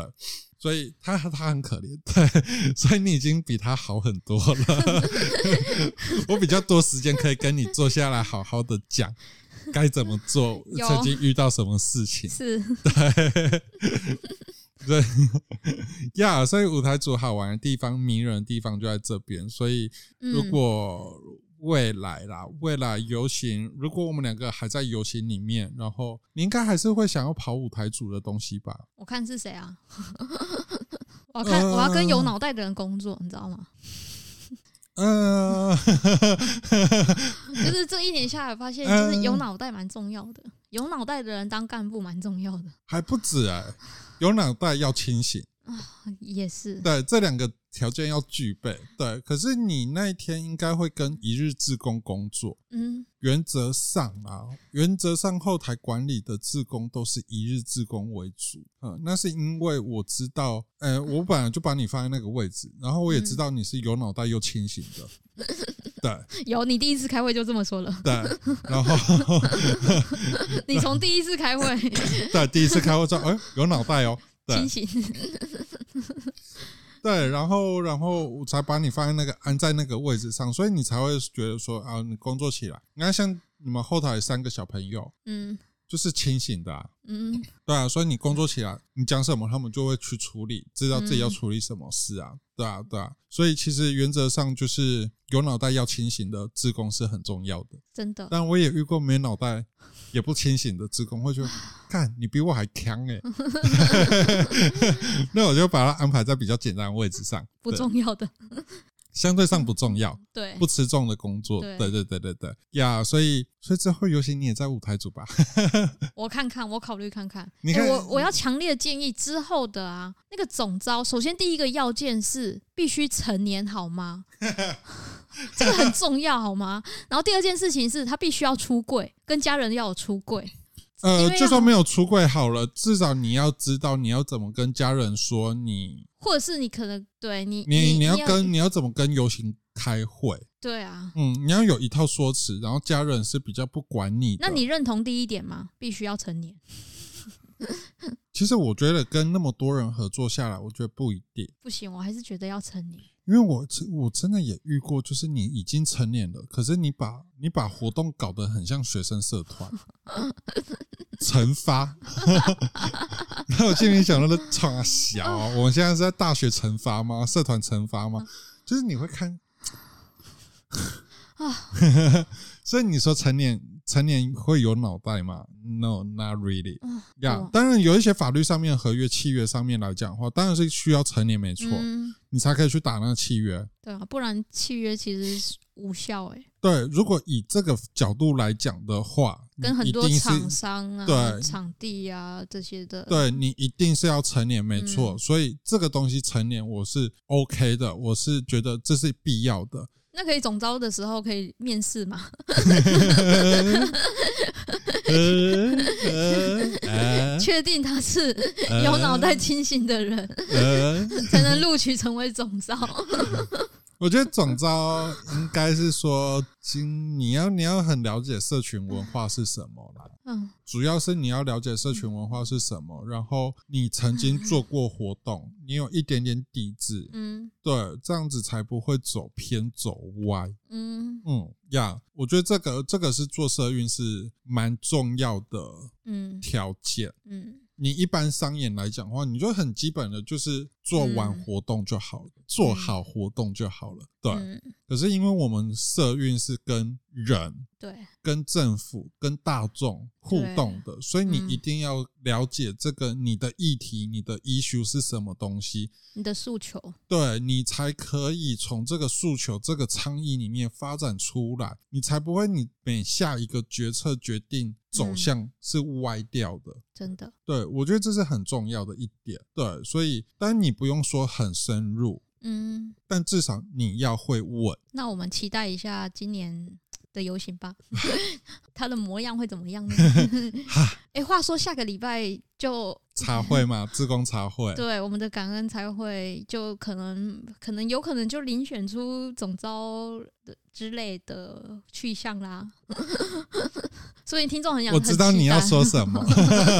所以他他很可怜，对，所以你已经比他好很多了。我比较多时间可以跟你坐下来好好的讲该怎么做，有曾经遇到什么事情，是，对，对，呀，所以舞台组好玩的地方、迷人的地方就在这边。所以如果、嗯未来啦，未来游行，如果我们两个还在游行里面，然后你应该还是会想要跑舞台组的东西吧？我看是谁啊？我要看，呃、我要跟有脑袋的人工作，你知道吗？嗯、呃，就是这一年下来，发现 就是有脑袋蛮重要的，有脑袋的人当干部蛮重要的，还不止哎、欸，有脑袋要清醒。啊，也是对，这两个条件要具备。对，可是你那一天应该会跟一日志工工作。嗯，原则上啊，原则上后台管理的志工都是一日志工为主。嗯，那是因为我知道，呃，我本来就把你放在那个位置，然后我也知道你是有脑袋又清醒的。嗯、对，有你第一次开会就这么说了。对，然后 你从第一次开会，对，第一次开会说，哎，有脑袋哦。对清醒，对，然后，然后我才把你放在那个安在那个位置上，所以你才会觉得说啊，你工作起来，你看像你们后台三个小朋友，嗯。就是清醒的，啊，嗯，对啊，所以你工作起来，你讲什么，他们就会去处理，知道自己要处理什么事啊，对啊，对啊，所以其实原则上就是有脑袋要清醒的自工是很重要的，真的。但我也遇过没脑袋也不清醒的职工，会觉得，看你比我还强哎，那我就把它安排在比较简单的位置上，不重要的。相对上不重要，对，不吃重的工作，对，对，对，对，对，对，呀，所以，所以之后游行你也在舞台组吧？我看看，我考虑看看。你看，欸、我我要强烈的建议之后的啊，那个总招，首先第一个要件是必须成年，好吗？这个很重要，好吗？然后第二件事情是他必须要出柜，跟家人要有出柜。呃，就算没有出柜好了，至少你要知道你要怎么跟家人说你，或者是你可能对你，你你，你要跟你要，怎么跟游行开会？对啊，嗯，你要有一套说辞，然后家人是比较不管你的。那你认同第一点吗？必须要成年。其实我觉得跟那么多人合作下来，我觉得不一定。不行，我还是觉得要成年。因为我我真的也遇过，就是你已经成年了，可是你把你把活动搞得很像学生社团，成发，那我心里想到的超小，我们现在是在大学成发吗？社团成发吗？就是你会看啊，所以你说成年。成年会有脑袋吗？No，not really。呀、yeah, 当然有一些法律上面、合约、契约上面来讲的话，当然是需要成年没错，嗯、你才可以去打那个契约。对啊，不然契约其实是无效诶、欸。对，如果以这个角度来讲的话，跟很多厂商啊、对场地啊这些的，对你一定是要成年没错，嗯、所以这个东西成年我是 OK 的，我是觉得这是必要的。那可以总招的时候可以面试吗？确定他是有脑袋清醒的人，才能录取成为总召。我觉得总招应该是说，今你要你要很了解社群文化是什么啦。嗯，主要是你要了解社群文化是什么，然后你曾经做过活动，你有一点点底子。嗯，对，这样子才不会走偏走歪。嗯嗯呀，我觉得这个这个是做社运是蛮重要的。嗯，条件。嗯。你一般商演来讲的话，你就很基本的，就是做完活动就好了，嗯、做好活动就好了。对，嗯、可是因为我们社运是跟人、对，跟政府、跟大众互动的，所以你一定要了解这个你的议题、你的 issue 是什么东西，你的诉求，对，你才可以从这个诉求、这个倡议里面发展出来，你才不会你每下一个决策决定走向是歪掉的。真的，对，我觉得这是很重要的一点。对，所以当你不用说很深入，嗯，但至少你要会问。那我们期待一下今年的游行吧，它的模样会怎么样呢？哎，话说下个礼拜就茶会嘛，自工茶会，对，我们的感恩茶会就可能可能有可能就遴选出总招的之类的去向啦。所以听众很想，我知道你要说什么，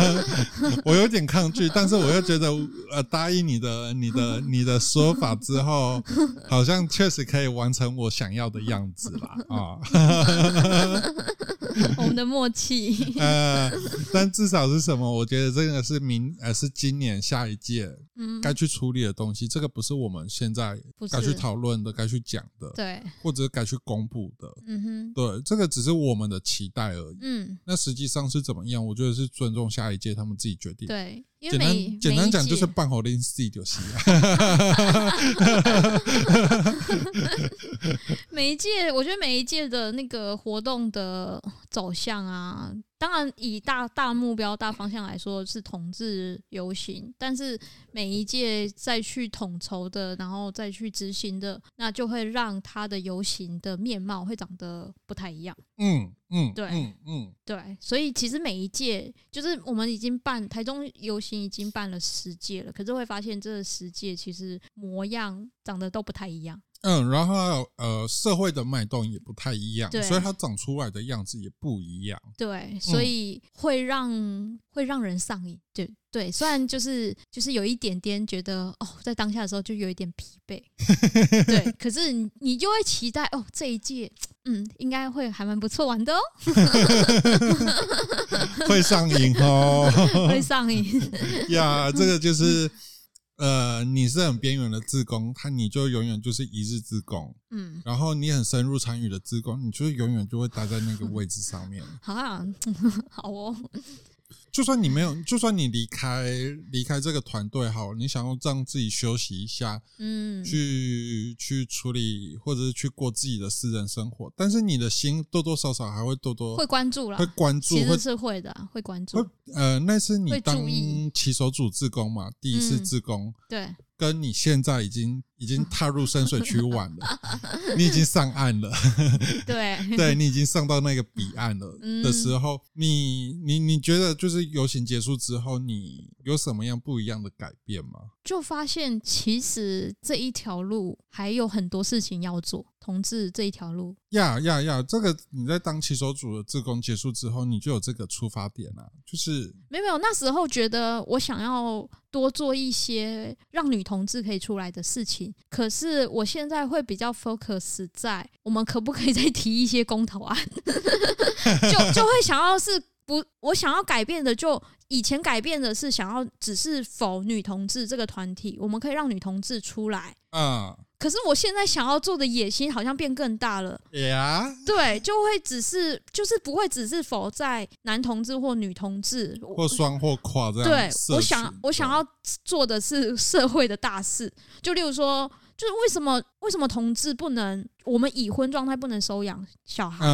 我有点抗拒，但是我又觉得，呃，答应你的、你的、你的说法之后，好像确实可以完成我想要的样子啦。啊。我们的默契，呃，但至少是什么？我觉得这个是明，呃，是今年下一届，嗯，该去处理的东西。这个不是我们现在该去讨论的，该去讲的，对，或者该去公布的，嗯哼，对，这个只是我们的期待而已。嗯，那实际上是怎么样？我觉得是尊重下一届他们自己决定。对，因为简单简单讲就是办好临时就是。每一届，我觉得每一届的那个活动的走向啊。当然，以大大目标、大方向来说是同志游行，但是每一届再去统筹的，然后再去执行的，那就会让他的游行的面貌会长得不太一样。嗯嗯，对，嗯嗯，对，所以其实每一届，就是我们已经办台中游行已经办了十届了，可是会发现这十届其实模样长得都不太一样。嗯，然后呃，社会的脉动也不太一样，所以它长出来的样子也不一样。对，所以会让、嗯、会让人上瘾。对对，虽然就是就是有一点点觉得哦，在当下的时候就有一点疲惫。对，可是你你就会期待哦，这一届嗯，应该会还蛮不错玩的哦。会上瘾哦，会上瘾呀，这个就是。呃，你是很边缘的自工，他你就永远就是一日自工，嗯，然后你很深入参与的自工，你就永远就会待在那个位置上面。好啊，好哦。就算你没有，就算你离开离开这个团队，好，你想要让自己休息一下，嗯，去去处理或者是去过自己的私人生活，但是你的心多多少少还会多多会关注了，会关注，其实是会的，会关注。呃，那是你当骑手组志工嘛，第一次志工，嗯，对。跟你现在已经已经踏入深水区玩了，你已经上岸了，对，对你已经上到那个彼岸了的时候，你你你觉得就是游行结束之后，你有什么样不一样的改变吗？就发现其实这一条路还有很多事情要做。同志这一条路，呀呀呀！这个你在当骑手组的志工结束之后，你就有这个出发点了，就是没有没有。那时候觉得我想要多做一些让女同志可以出来的事情，可是我现在会比较 focus 在我们可不可以再提一些公投案，就就会想要是不，我想要改变的就以前改变的是想要只是否女同志这个团体，我们可以让女同志出来嗯。可是我现在想要做的野心好像变更大了，呀，对，就会只是就是不会只是否在男同志或女同志或双或跨这样。对，我想我想要做的是社会的大事，就例如说，就是为什么为什么同志不能我们已婚状态不能收养小孩？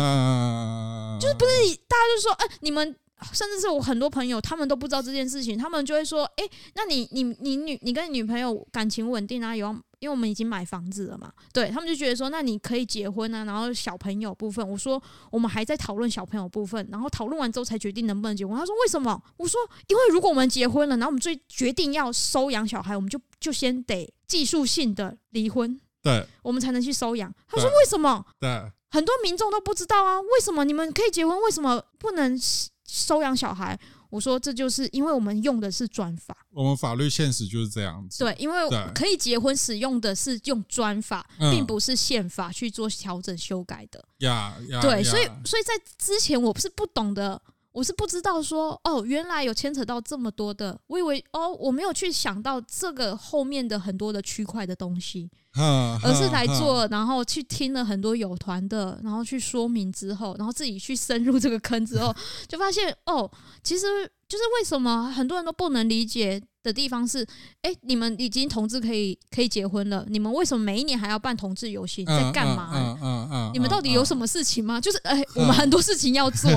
就是不是大家就说，哎，你们甚至是我很多朋友，他们都不知道这件事情，他们就会说，哎，那你你你女你跟你女朋友感情稳定啊？有？因为我们已经买房子了嘛，对，他们就觉得说，那你可以结婚啊，然后小朋友部分，我说我们还在讨论小朋友部分，然后讨论完之后才决定能不能结婚。他说为什么？我说因为如果我们结婚了，然后我们最决定要收养小孩，我们就就先得技术性的离婚，对，我们才能去收养。他说为什么？对，很多民众都不知道啊，为什么你们可以结婚，为什么不能收养小孩？我说这就是因为我们用的是专法，我们法律现实就是这样子。对，因为可以结婚使用的是用专法，并不是宪法去做调整修改的。呀呀，对，所以所以在之前我是不懂的，我是不知道说哦，原来有牵扯到这么多的，我以为哦，我没有去想到这个后面的很多的区块的东西，而是来做，然后去听了很多友团的，然后去说明之后，然后自己去深入这个坑之后，就发现哦，其实就是为什么很多人都不能理解。的地方是，哎、欸，你们已经同志可以可以结婚了，你们为什么每一年还要办同志游行？在干嘛？嗯嗯嗯，你们到底有什么事情吗？就是，哎、欸，我 们很多事情要做，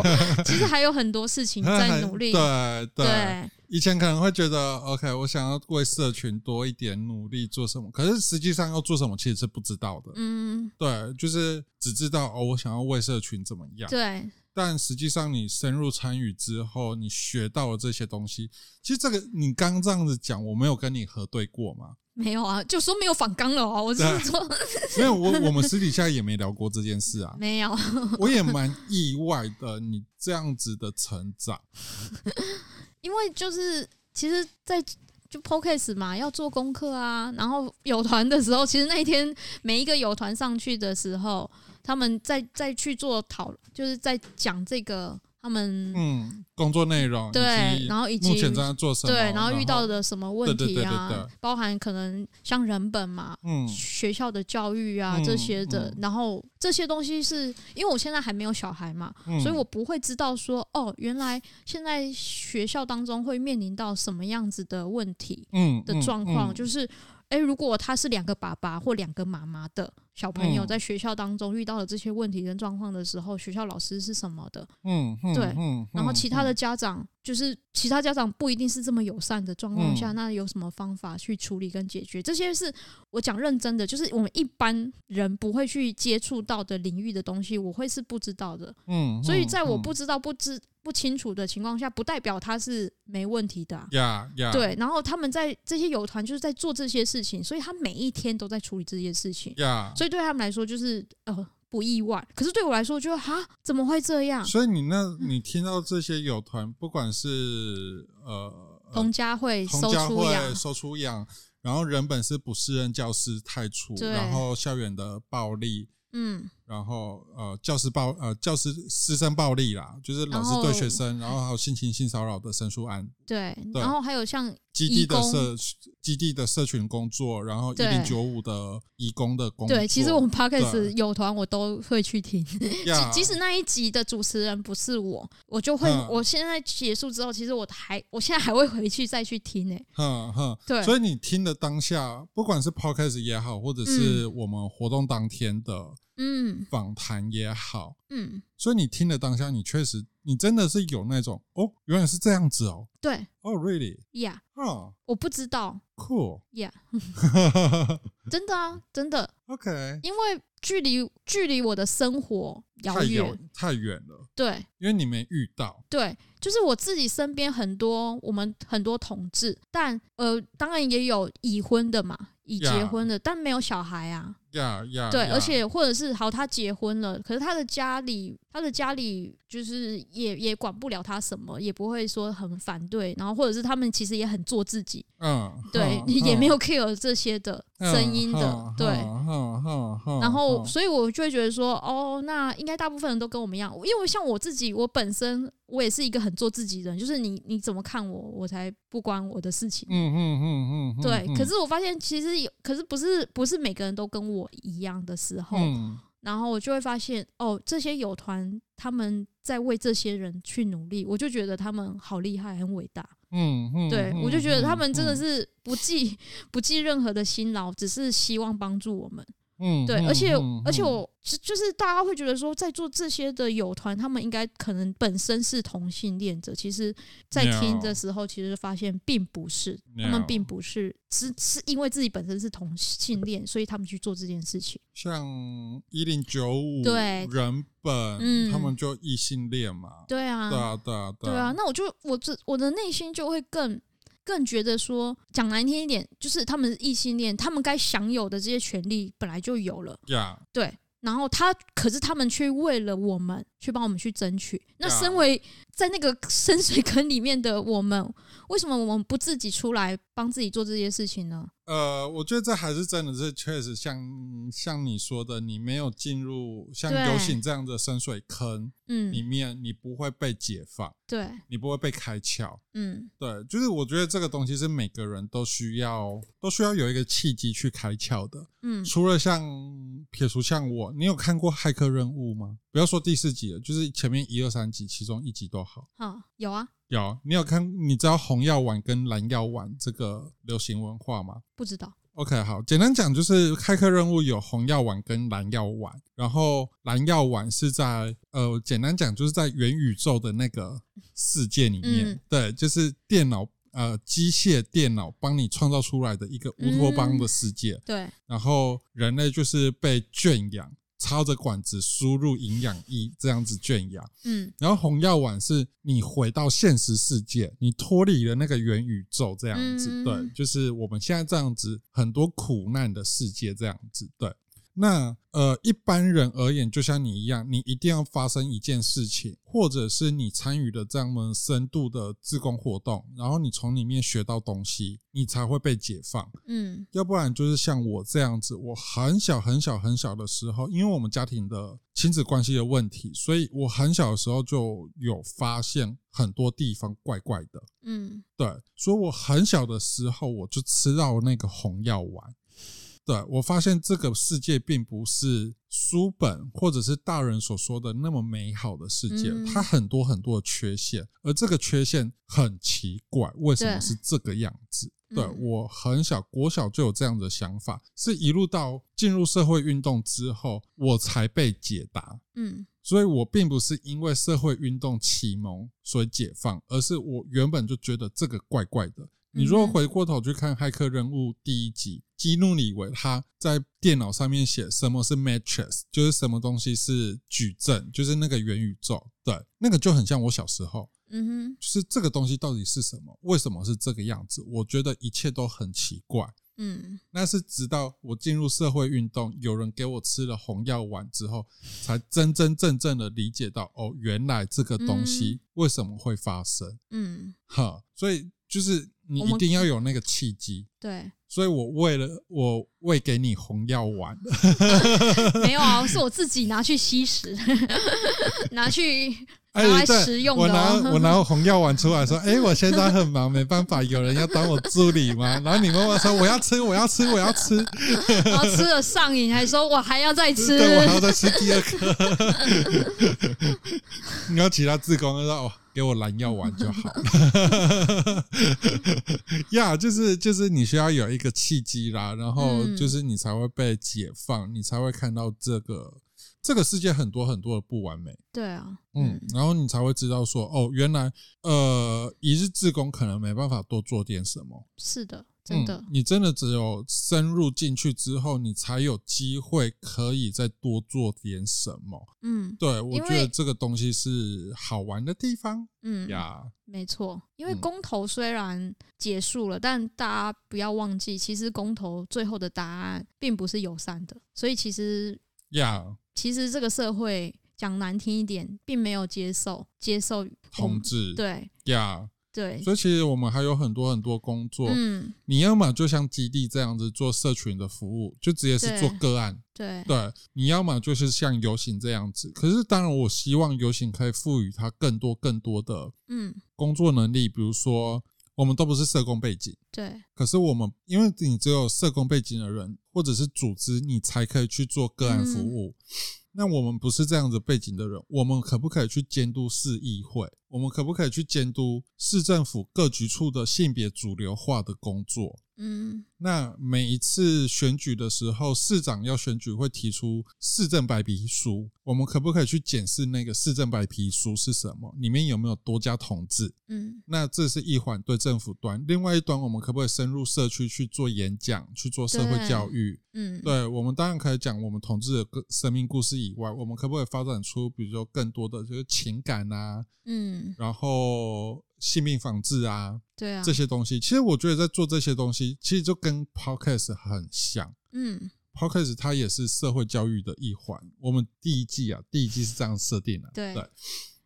其实还有很多事情在 努力。对对，以前可能会觉得，OK，我想要为社群多一点努力，做什么？可是实际上要做什么，其实是不知道的。嗯，对，就是只知道哦，我想要为社群怎么样？对。但实际上，你深入参与之后，你学到了这些东西。其实这个你刚这样子讲，我没有跟你核对过吗？没有啊，就说没有反纲了哦。我只是说，没有我我们私底下也没聊过这件事啊。没有，我也蛮意外的，你这样子的成长。因为就是其实，在就 Podcast 嘛，要做功课啊。然后有团的时候，其实那一天每一个有团上去的时候。他们在在去做讨，就是在讲这个他们嗯工作内容对，然后以及目前正在做什么对，然后遇到的什么问题啊，包含可能像人本嘛，嗯，学校的教育啊这些的，然后这些东西是因为我现在还没有小孩嘛，所以我不会知道说哦，原来现在学校当中会面临到什么样子的问题，嗯的状况，就是。诶，如果他是两个爸爸或两个妈妈的小朋友，在学校当中遇到了这些问题跟状况的时候，学校老师是什么的？嗯，对。然后其他的家长，就是其他家长不一定是这么友善的状况下，那有什么方法去处理跟解决？这些是我讲认真的，就是我们一般人不会去接触到的领域的东西，我会是不知道的。嗯，所以在我不知道不知。不清楚的情况下，不代表他是没问题的。呀呀，对。然后他们在这些友团就是在做这些事情，所以他每一天都在处理这些事情。呀，所以对他们来说就是呃不意外。可是对我来说，就哈怎么会这样？所以你那，你听到这些友团，不管是呃童家会、同家会收出养，然后人本是不适任教师太除，然后校园的暴力。嗯，然后呃，教师暴呃，教师师生暴力啦，就是老师对学生，然后还有性侵性骚扰的申诉案。对，然后还有像基地的社基地的社群工作，然后一零九五的义工的工作。对，其实我们 Podcast 有团我都会去听，即即使那一集的主持人不是我，我就会。我现在结束之后，其实我还我现在还会回去再去听诶。哼哼，对。所以你听的当下，不管是 Podcast 也好，或者是我们活动当天的。嗯，访谈也好，嗯，所以你听的当下，你确实，你真的是有那种哦，原来是这样子哦，对，哦，really，yeah，哦，我不知道，cool，yeah，真的啊，真的，OK，因为距离距离我的生活遥远。太远了，对，因为你没遇到，对，就是我自己身边很多我们很多同志，但呃，当然也有已婚的嘛，已结婚的，但没有小孩啊。呀呀，对，而且或者是好，他结婚了，可是他的家里，他的家里就是也也管不了他什么，也不会说很反对，然后或者是他们其实也很做自己，嗯，对，也没有 care 这些的声音的，对，然后所以我就会觉得说，哦，那应该大部分人都跟我们一样，因为像我自己，我本身我也是一个很做自己的人，就是你你怎么看我，我才不关我的事情，嗯嗯嗯嗯，对，可是我发现其实有，可是不是不是每个人都跟我。一样的时候，嗯、然后我就会发现，哦，这些友团他们在为这些人去努力，我就觉得他们好厉害，很伟大。嗯嗯，对，我就觉得他们真的是不计不计任何的辛劳，只是希望帮助我们。嗯，对，而且而且我就就是大家会觉得说，在做这些的友团，他们应该可能本身是同性恋者。其实，在听的时候，其实发现并不是，他们并不是，是是因为自己本身是同性恋，所以他们去做这件事情。像一零九五对人本，嗯，他们就异性恋嘛，对啊，对啊，对啊，对啊。那我就我这我的内心就会更。更觉得说，讲难听一点，就是他们是异性恋，他们该享有的这些权利本来就有了。Yeah. 对。然后他，可是他们却为了我们去帮我们去争取。那身为在那个深水坑里面的我们，为什么我们不自己出来帮自己做这些事情呢？呃，我觉得这还是真的是确实像像你说的，你没有进入像游行这样的深水坑，嗯，里面你不会被解放，对，你不会被开窍，嗯，对，就是我觉得这个东西是每个人都需要都需要有一个契机去开窍的，嗯，除了像撇除像我，你有看过《骇客任务》吗？不要说第四集了，就是前面一二三集其中一集都好，好，有啊。有，你有看？你知道红药丸跟蓝药丸这个流行文化吗？不知道。OK，好，简单讲就是开课任务有红药丸跟蓝药丸，然后蓝药丸是在呃，简单讲就是在元宇宙的那个世界里面，嗯、对，就是电脑呃机械电脑帮你创造出来的一个乌托邦的世界，嗯、对，然后人类就是被圈养。操着管子输入营养液，这样子圈养。嗯，然后红药丸是你回到现实世界，你脱离了那个元宇宙，这样子。对，就是我们现在这样子，很多苦难的世界这样子。对。那呃，一般人而言，就像你一样，你一定要发生一件事情，或者是你参与的这样么深度的自工活动，然后你从里面学到东西，你才会被解放。嗯，要不然就是像我这样子，我很小很小很小的时候，因为我们家庭的亲子关系的问题，所以我很小的时候就有发现很多地方怪怪的。嗯，对，所以我很小的时候我就吃到那个红药丸。对，我发现这个世界并不是书本或者是大人所说的那么美好的世界，它很多很多的缺陷，而这个缺陷很奇怪，为什么是这个样子？对，我很小，国小就有这样的想法，是一路到进入社会运动之后，我才被解答。嗯，所以我并不是因为社会运动启蒙所以解放，而是我原本就觉得这个怪怪的。你如果回过头去看《骇客任务》第一集，基努李维他在电脑上面写什么是 Matrix，就是什么东西是矩阵，就是那个元宇宙。对，那个就很像我小时候。嗯哼，就是这个东西到底是什么？为什么是这个样子？我觉得一切都很奇怪。嗯，那是直到我进入社会运动，有人给我吃了红药丸之后，才真真正正的理解到，哦，原来这个东西为什么会发生。嗯，哈，所以就是。你一定要有那个契机，对，所以我为了我喂给你红药丸，没有啊，是我自己拿去吸食，拿去拿来食用的。我拿我拿红药丸出来说，哎，我现在很忙，没办法，有人要当我助理吗？然后你妈妈说我要吃，我要吃，我要吃，然后吃了上瘾，还说我还要再吃，对，我还要再吃第二颗。然后其他自工就说哦。给我蓝药丸就好了，呀，就是就是你需要有一个契机啦，然后就是你才会被解放，你才会看到这个这个世界很多很多的不完美。对啊，嗯，然后你才会知道说，哦，原来呃，一日志工可能没办法多做点什么。是的。真的、嗯，你真的只有深入进去之后，你才有机会可以再多做点什么。嗯，对，我觉得这个东西是好玩的地方。嗯呀，没错，因为公投虽然结束了，嗯、但大家不要忘记，其实公投最后的答案并不是友善的。所以其实呀，其实这个社会讲难听一点，并没有接受接受同志。对呀。对，所以其实我们还有很多很多工作。嗯，你要么就像基地这样子做社群的服务，就直接是做个案。对，对，你要么就是像游行这样子。可是当然，我希望游行可以赋予他更多更多的嗯工作能力。嗯，比如说，我们都不是社工背景，对。可是我们，因为你只有社工背景的人或者是组织，你才可以去做个案服务。嗯那我们不是这样子背景的人，我们可不可以去监督市议会？我们可不可以去监督市政府各局处的性别主流化的工作？嗯，那每一次选举的时候，市长要选举会提出市政白皮书，我们可不可以去检视那个市政白皮书是什么？里面有没有多加同志？嗯，那这是一环对政府端，另外一端我们可不可以深入社区去做演讲，去做社会教育？嗯，对，我们当然可以讲我们同志的个生命故事以外，我们可不可以发展出比如说更多的就是情感啊？嗯，然后。性病防治啊，对啊，这些东西，其实我觉得在做这些东西，其实就跟 podcast 很像。嗯 Podcast 它也是社会教育的一环。我们第一季啊，第一季是这样设定的。对，对，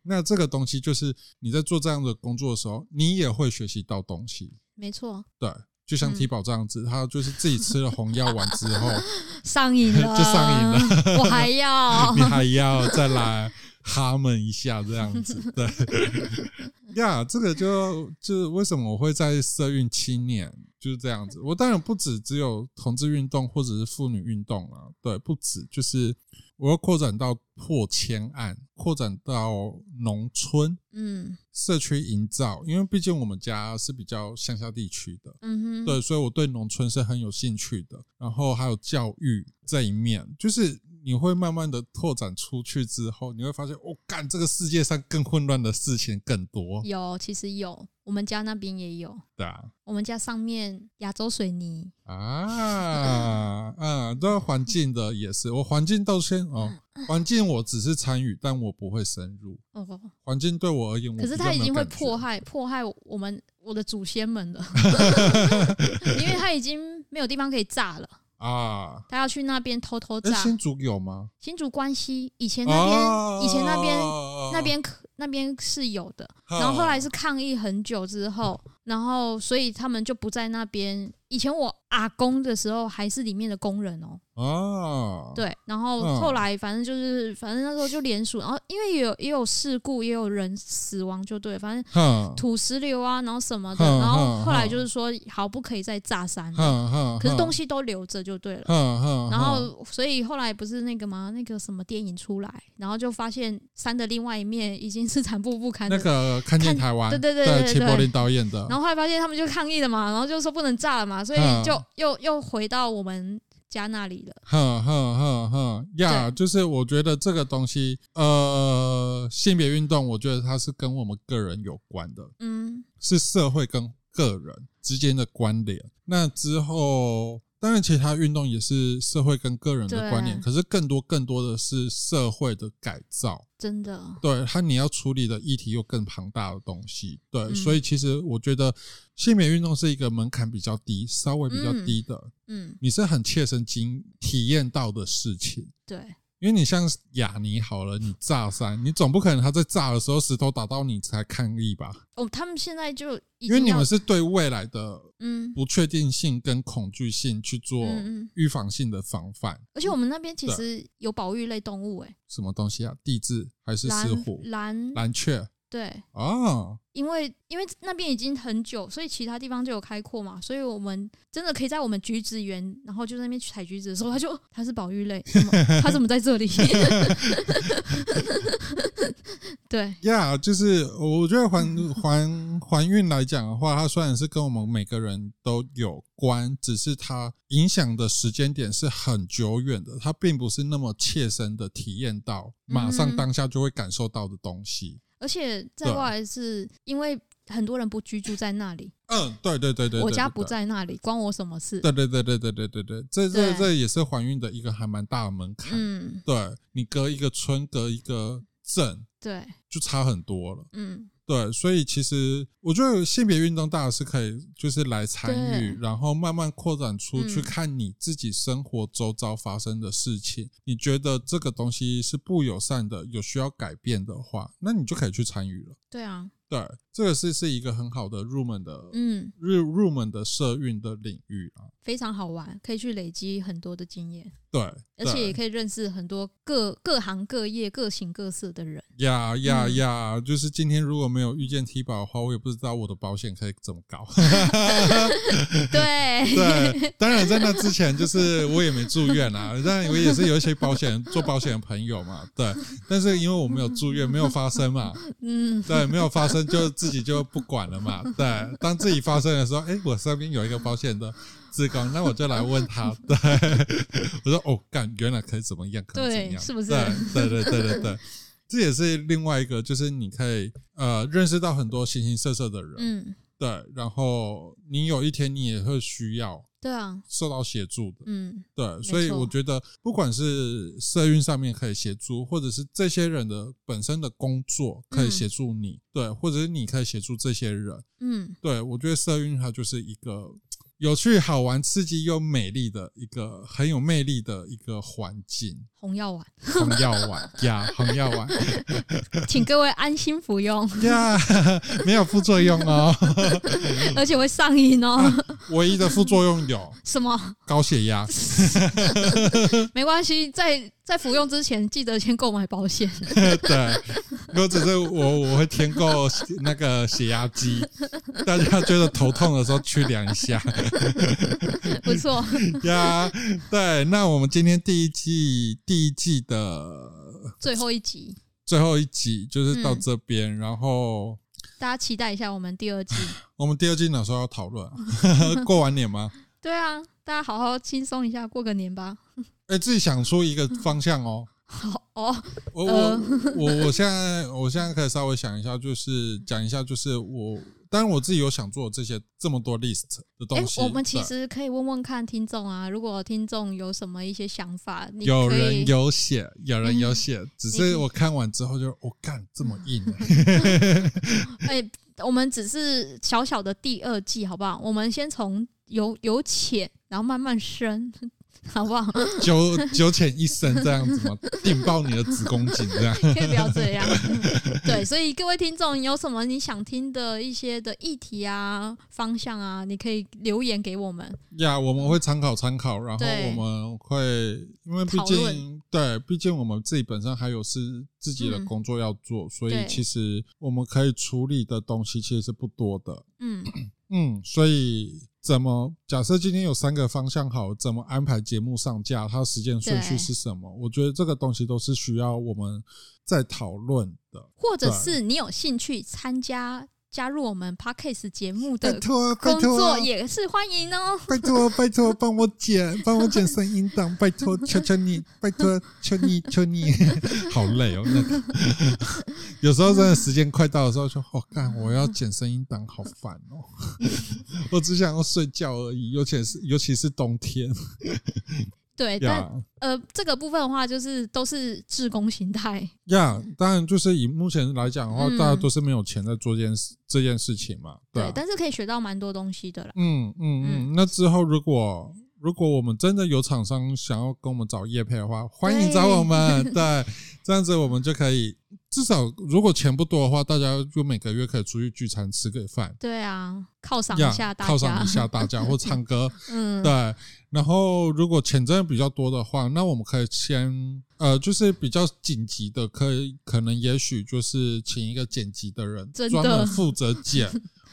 那这个东西就是你在做这样的工作的时候，你也会学习到东西。没错。对，就像 T 宝这样子，嗯、他就是自己吃了红药丸之后 上瘾了，就上瘾了。我还要，你还要再来哈们一下这样子。对。呀，yeah, 这个就就是为什么我会在社运七年就是这样子。我当然不止只有同志运动或者是妇女运动啊，对，不止，就是我要扩展到破千案，扩展到农村，嗯，社区营造，因为毕竟我们家是比较乡下地区的，嗯哼，对，所以我对农村是很有兴趣的。然后还有教育这一面，就是。你会慢慢的拓展出去之后，你会发现，哦，干，这个世界上更混乱的事情更多。有，其实有，我们家那边也有。对啊，我们家上面亚洲水泥啊，嗯，对，环境的也是，我环境到先哦，环境我只是参与，但我不会深入。哦，环境对我而言，可是他已经会迫害迫害我们我的祖先们了，因为他已经没有地方可以炸了。啊！他要去那边偷偷炸。新竹有吗？新竹关西以前那边，啊、以前那边、啊、那边可那边是有的，啊、然后后来是抗议很久之后，然后所以他们就不在那边。以前我阿公的时候还是里面的工人哦。哦，对，然后后来反正就是，反正那时候就联署，然后因为也有也有事故，也有人死亡，就对，反正土石流啊，然后什么的，然后后来就是说，好不可以再炸山，可是东西都留着就对了。然后所以后来不是那个吗？那个什么电影出来，然后就发现山的另外一面已经是残破不堪。那个看见台湾，对对对对对，齐柏林导演的。然后后来发现他们就抗议了嘛，然后就说不能炸了嘛。所以就又又回到我们家那里了。哼哼哼哼呀，就是我觉得这个东西，呃，性别运动，我觉得它是跟我们个人有关的，嗯，是社会跟个人之间的关联。那之后。当然，其他运动也是社会跟个人的观念，可是更多更多的是社会的改造。真的，对，他你要处理的议题又更庞大的东西。对，所以其实我觉得性别运动是一个门槛比较低、稍微比较低的。嗯，你是很切身经体验到的事情。对。因为你像雅尼好了，你炸山，你总不可能他在炸的时候石头打到你才抗议吧？哦，他们现在就因为你们是对未来的嗯不确定性跟恐惧性去做预防性的防范，而且我们那边其实有保育类动物诶、欸，什么东西啊？地质还是石虎？蓝蓝雀。对啊，因为因为那边已经很久，所以其他地方就有开阔嘛，所以我们真的可以在我们橘子园，然后就在那边采橘子的时候，他就他是保育类，他怎么在这里？对呀，yeah, 就是我觉得环环环运来讲的话，它虽然是跟我们每个人都有关，只是它影响的时间点是很久远的，它并不是那么切身的体验到，马上当下就会感受到的东西。而且再过来是因为很多人不居住在那里。嗯，对对对对，我家不在那里，关我什么事？对对对对对对对对，这这这也是怀孕的一个还蛮大的门槛。嗯，对，你隔一个村，隔一个镇，对，就差很多了。嗯。对，所以其实我觉得性别运动大家是可以，就是来参与，然后慢慢扩展出去看你自己生活周遭发生的事情。你觉得这个东西是不友善的，有需要改变的话，那你就可以去参与了。对啊。对，这个是是一个很好的入门的，嗯，入入门的社运的领域啊，非常好玩，可以去累积很多的经验。对，而且也可以认识很多各各行各业、各形各色的人。呀呀呀！就是今天如果没有遇见 T 宝的话，我也不知道我的保险可以怎么搞。对 对，当然在那之前，就是我也没住院啊，但我也是有一些保险做保险的朋友嘛。对，但是因为我没有住院，没有发生嘛。嗯，对，没有发生。就自己就不管了嘛，对。当自己发生的时候，哎，我身边有一个保险的志工，那我就来问他，对，我说哦，干，原来可以怎么样，可以怎样，对，是不是？对，对，对，对，对，对，这也是另外一个，就是你可以呃认识到很多形形色色的人，嗯，对。然后你有一天你也会需要。对啊，受到协助的，嗯，对，所以我觉得不管是社运上面可以协助，或者是这些人的本身的工作可以协助你，嗯、对，或者是你可以协助这些人，嗯，对，我觉得社运它就是一个有趣、好玩、刺激又美丽的一个很有魅力的一个环境。红药丸，红药丸呀，红药丸，请各位安心服用呀，没有副作用哦，而且会上瘾哦、啊。唯一的副作用有什么？高血压。没关系，在在服用之前记得先购买保险。对，如果只是我我会添购那个血压机，大家觉得头痛的时候去量一下。不错 呀，对，那我们今天第一季。第一季的最后一集，最后一集就是到这边，嗯、然后大家期待一下我们第二季。我们第二季哪时候要讨论、啊？过完年吗？对啊，大家好好轻松一下，过个年吧。哎、欸，自己想出一个方向哦。好哦，我我我我现在我现在可以稍微想一下，就是讲一下，就是我。当然，我自己有想做这些这么多 list 的东西。欸、我们其实可以问问看听众啊，如果听众有什么一些想法，有人有写，有人有写，嗯、只是我看完之后就，我干、哦、这么硬、欸。哎、欸，我们只是小小的第二季，好不好？我们先从由由浅，然后慢慢深。好不好？九九浅一深这样子吗？顶爆你的子宫颈这样？可以不要这样。对，所以各位听众，有什么你想听的一些的议题啊、方向啊，你可以留言给我们。呀，我们会参考参考，然后我们会，因为毕竟对，毕竟我们自己本身还有是自己的工作要做，嗯、所以其实我们可以处理的东西其实是不多的。嗯 嗯，所以。怎么假设今天有三个方向好？怎么安排节目上架？它时间顺序是什么？我觉得这个东西都是需要我们在讨论的，或者是你有兴趣参加。加入我们 Podcast 节目的工作也是欢迎哦！拜托 拜托，帮我剪，帮我剪声音档，拜托求求你，拜托求你求你，好累哦！那个有时候真的时间快到的时候，说哦，干我要剪声音档，好烦哦！我只想要睡觉而已，尤其是尤其是冬天。对，但呃，这个部分的话，就是都是自工形态。呀，当然，就是以目前来讲的话，大家都是没有钱在做这件事这件事情嘛。对，但是可以学到蛮多东西的啦。嗯嗯嗯。那之后，如果如果我们真的有厂商想要跟我们找业配的话，欢迎找我们。对，这样子我们就可以。至少，如果钱不多的话，大家就每个月可以出去聚餐吃个饭。对啊，犒赏一下大家，犒赏一下大家，或唱歌。嗯，对。然后，如果钱真的比较多的话，那我们可以先，呃，就是比较紧急的，可以可能也许就是请一个剪辑的人，专门负责剪，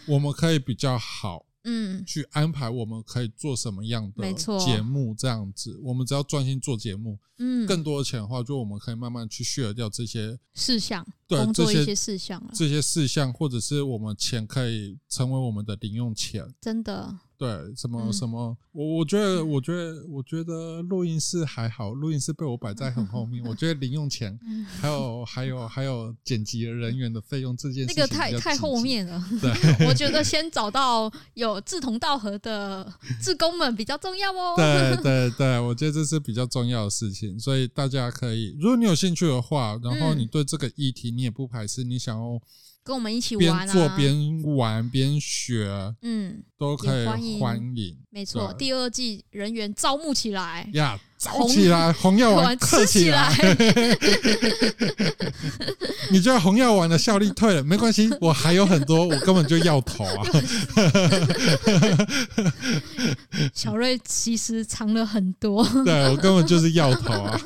我们可以比较好。嗯，去安排我们可以做什么样的节目，这样子，我们只要专心做节目。嗯，更多的钱的话，就我们可以慢慢去削掉这些事项，对，工作一些事项，这些事项，或者是我们钱可以成为我们的零用钱。真的。对，什么什么，我我觉得，我觉得，我觉得录音室还好，录音室被我摆在很后面。我觉得零用钱，还有还有还有剪辑人员的费用这件事情，那个太太后面了。对，我觉得先找到有志同道合的志工们比较重要哦。对对对，我觉得这是比较重要的事情，所以大家可以，如果你有兴趣的话，然后你对这个议题你也不排斥，你想要。跟我们一起玩啊！边做边玩边学，嗯，都可以欢迎。欢迎没错，第二季人员招募起来呀，招起来，红药丸 吃起来。你觉得红药丸的效力退了？没关系，我还有很多，我根本就要头啊。小瑞其实藏了很多，对，我根本就是要头啊，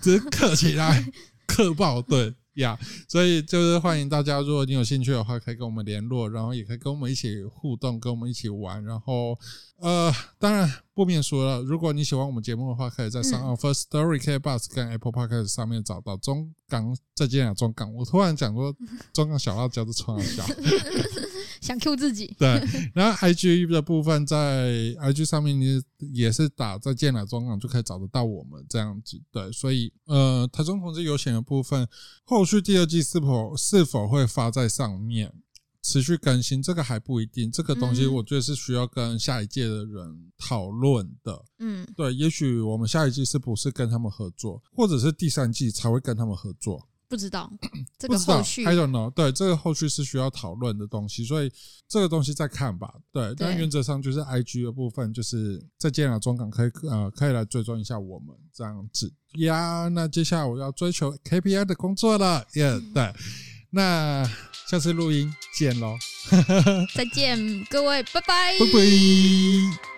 只是嗑起来，嗑爆对。呀所以就是欢迎大家，如果你有兴趣的话，可以跟我们联络，然后也可以跟我们一起互动，跟我们一起玩。然后，呃，当然不免说了，如果你喜欢我们节目的话，可以在上岸 First Story、K Bus 跟 Apple Podcast 上面找到中港再见啊，中港。我突然讲说 中港小辣椒的创小。想 Q 自己对，然后 I G 的部分在 I G 上面，你也是打再见了中港就可以找得到我们这样子。对，所以呃，台中同志游行的部分，后续第二季是否是否会发在上面持续更新，这个还不一定。这个东西我觉得是需要跟下一届的人讨论的。嗯，对，也许我们下一季是不是跟他们合作，或者是第三季才会跟他们合作。不知道 这个后续，I don't know。对，这个后续是需要讨论的东西，所以这个东西再看吧。对，对但原则上就是 IG 的部分，就是在建了中港可以呃可以来追踪一下我们这样子呀。那接下来我要追求 KPI 的工作了，耶、yeah，对。那下次录音见喽，再见各位，拜拜，拜拜。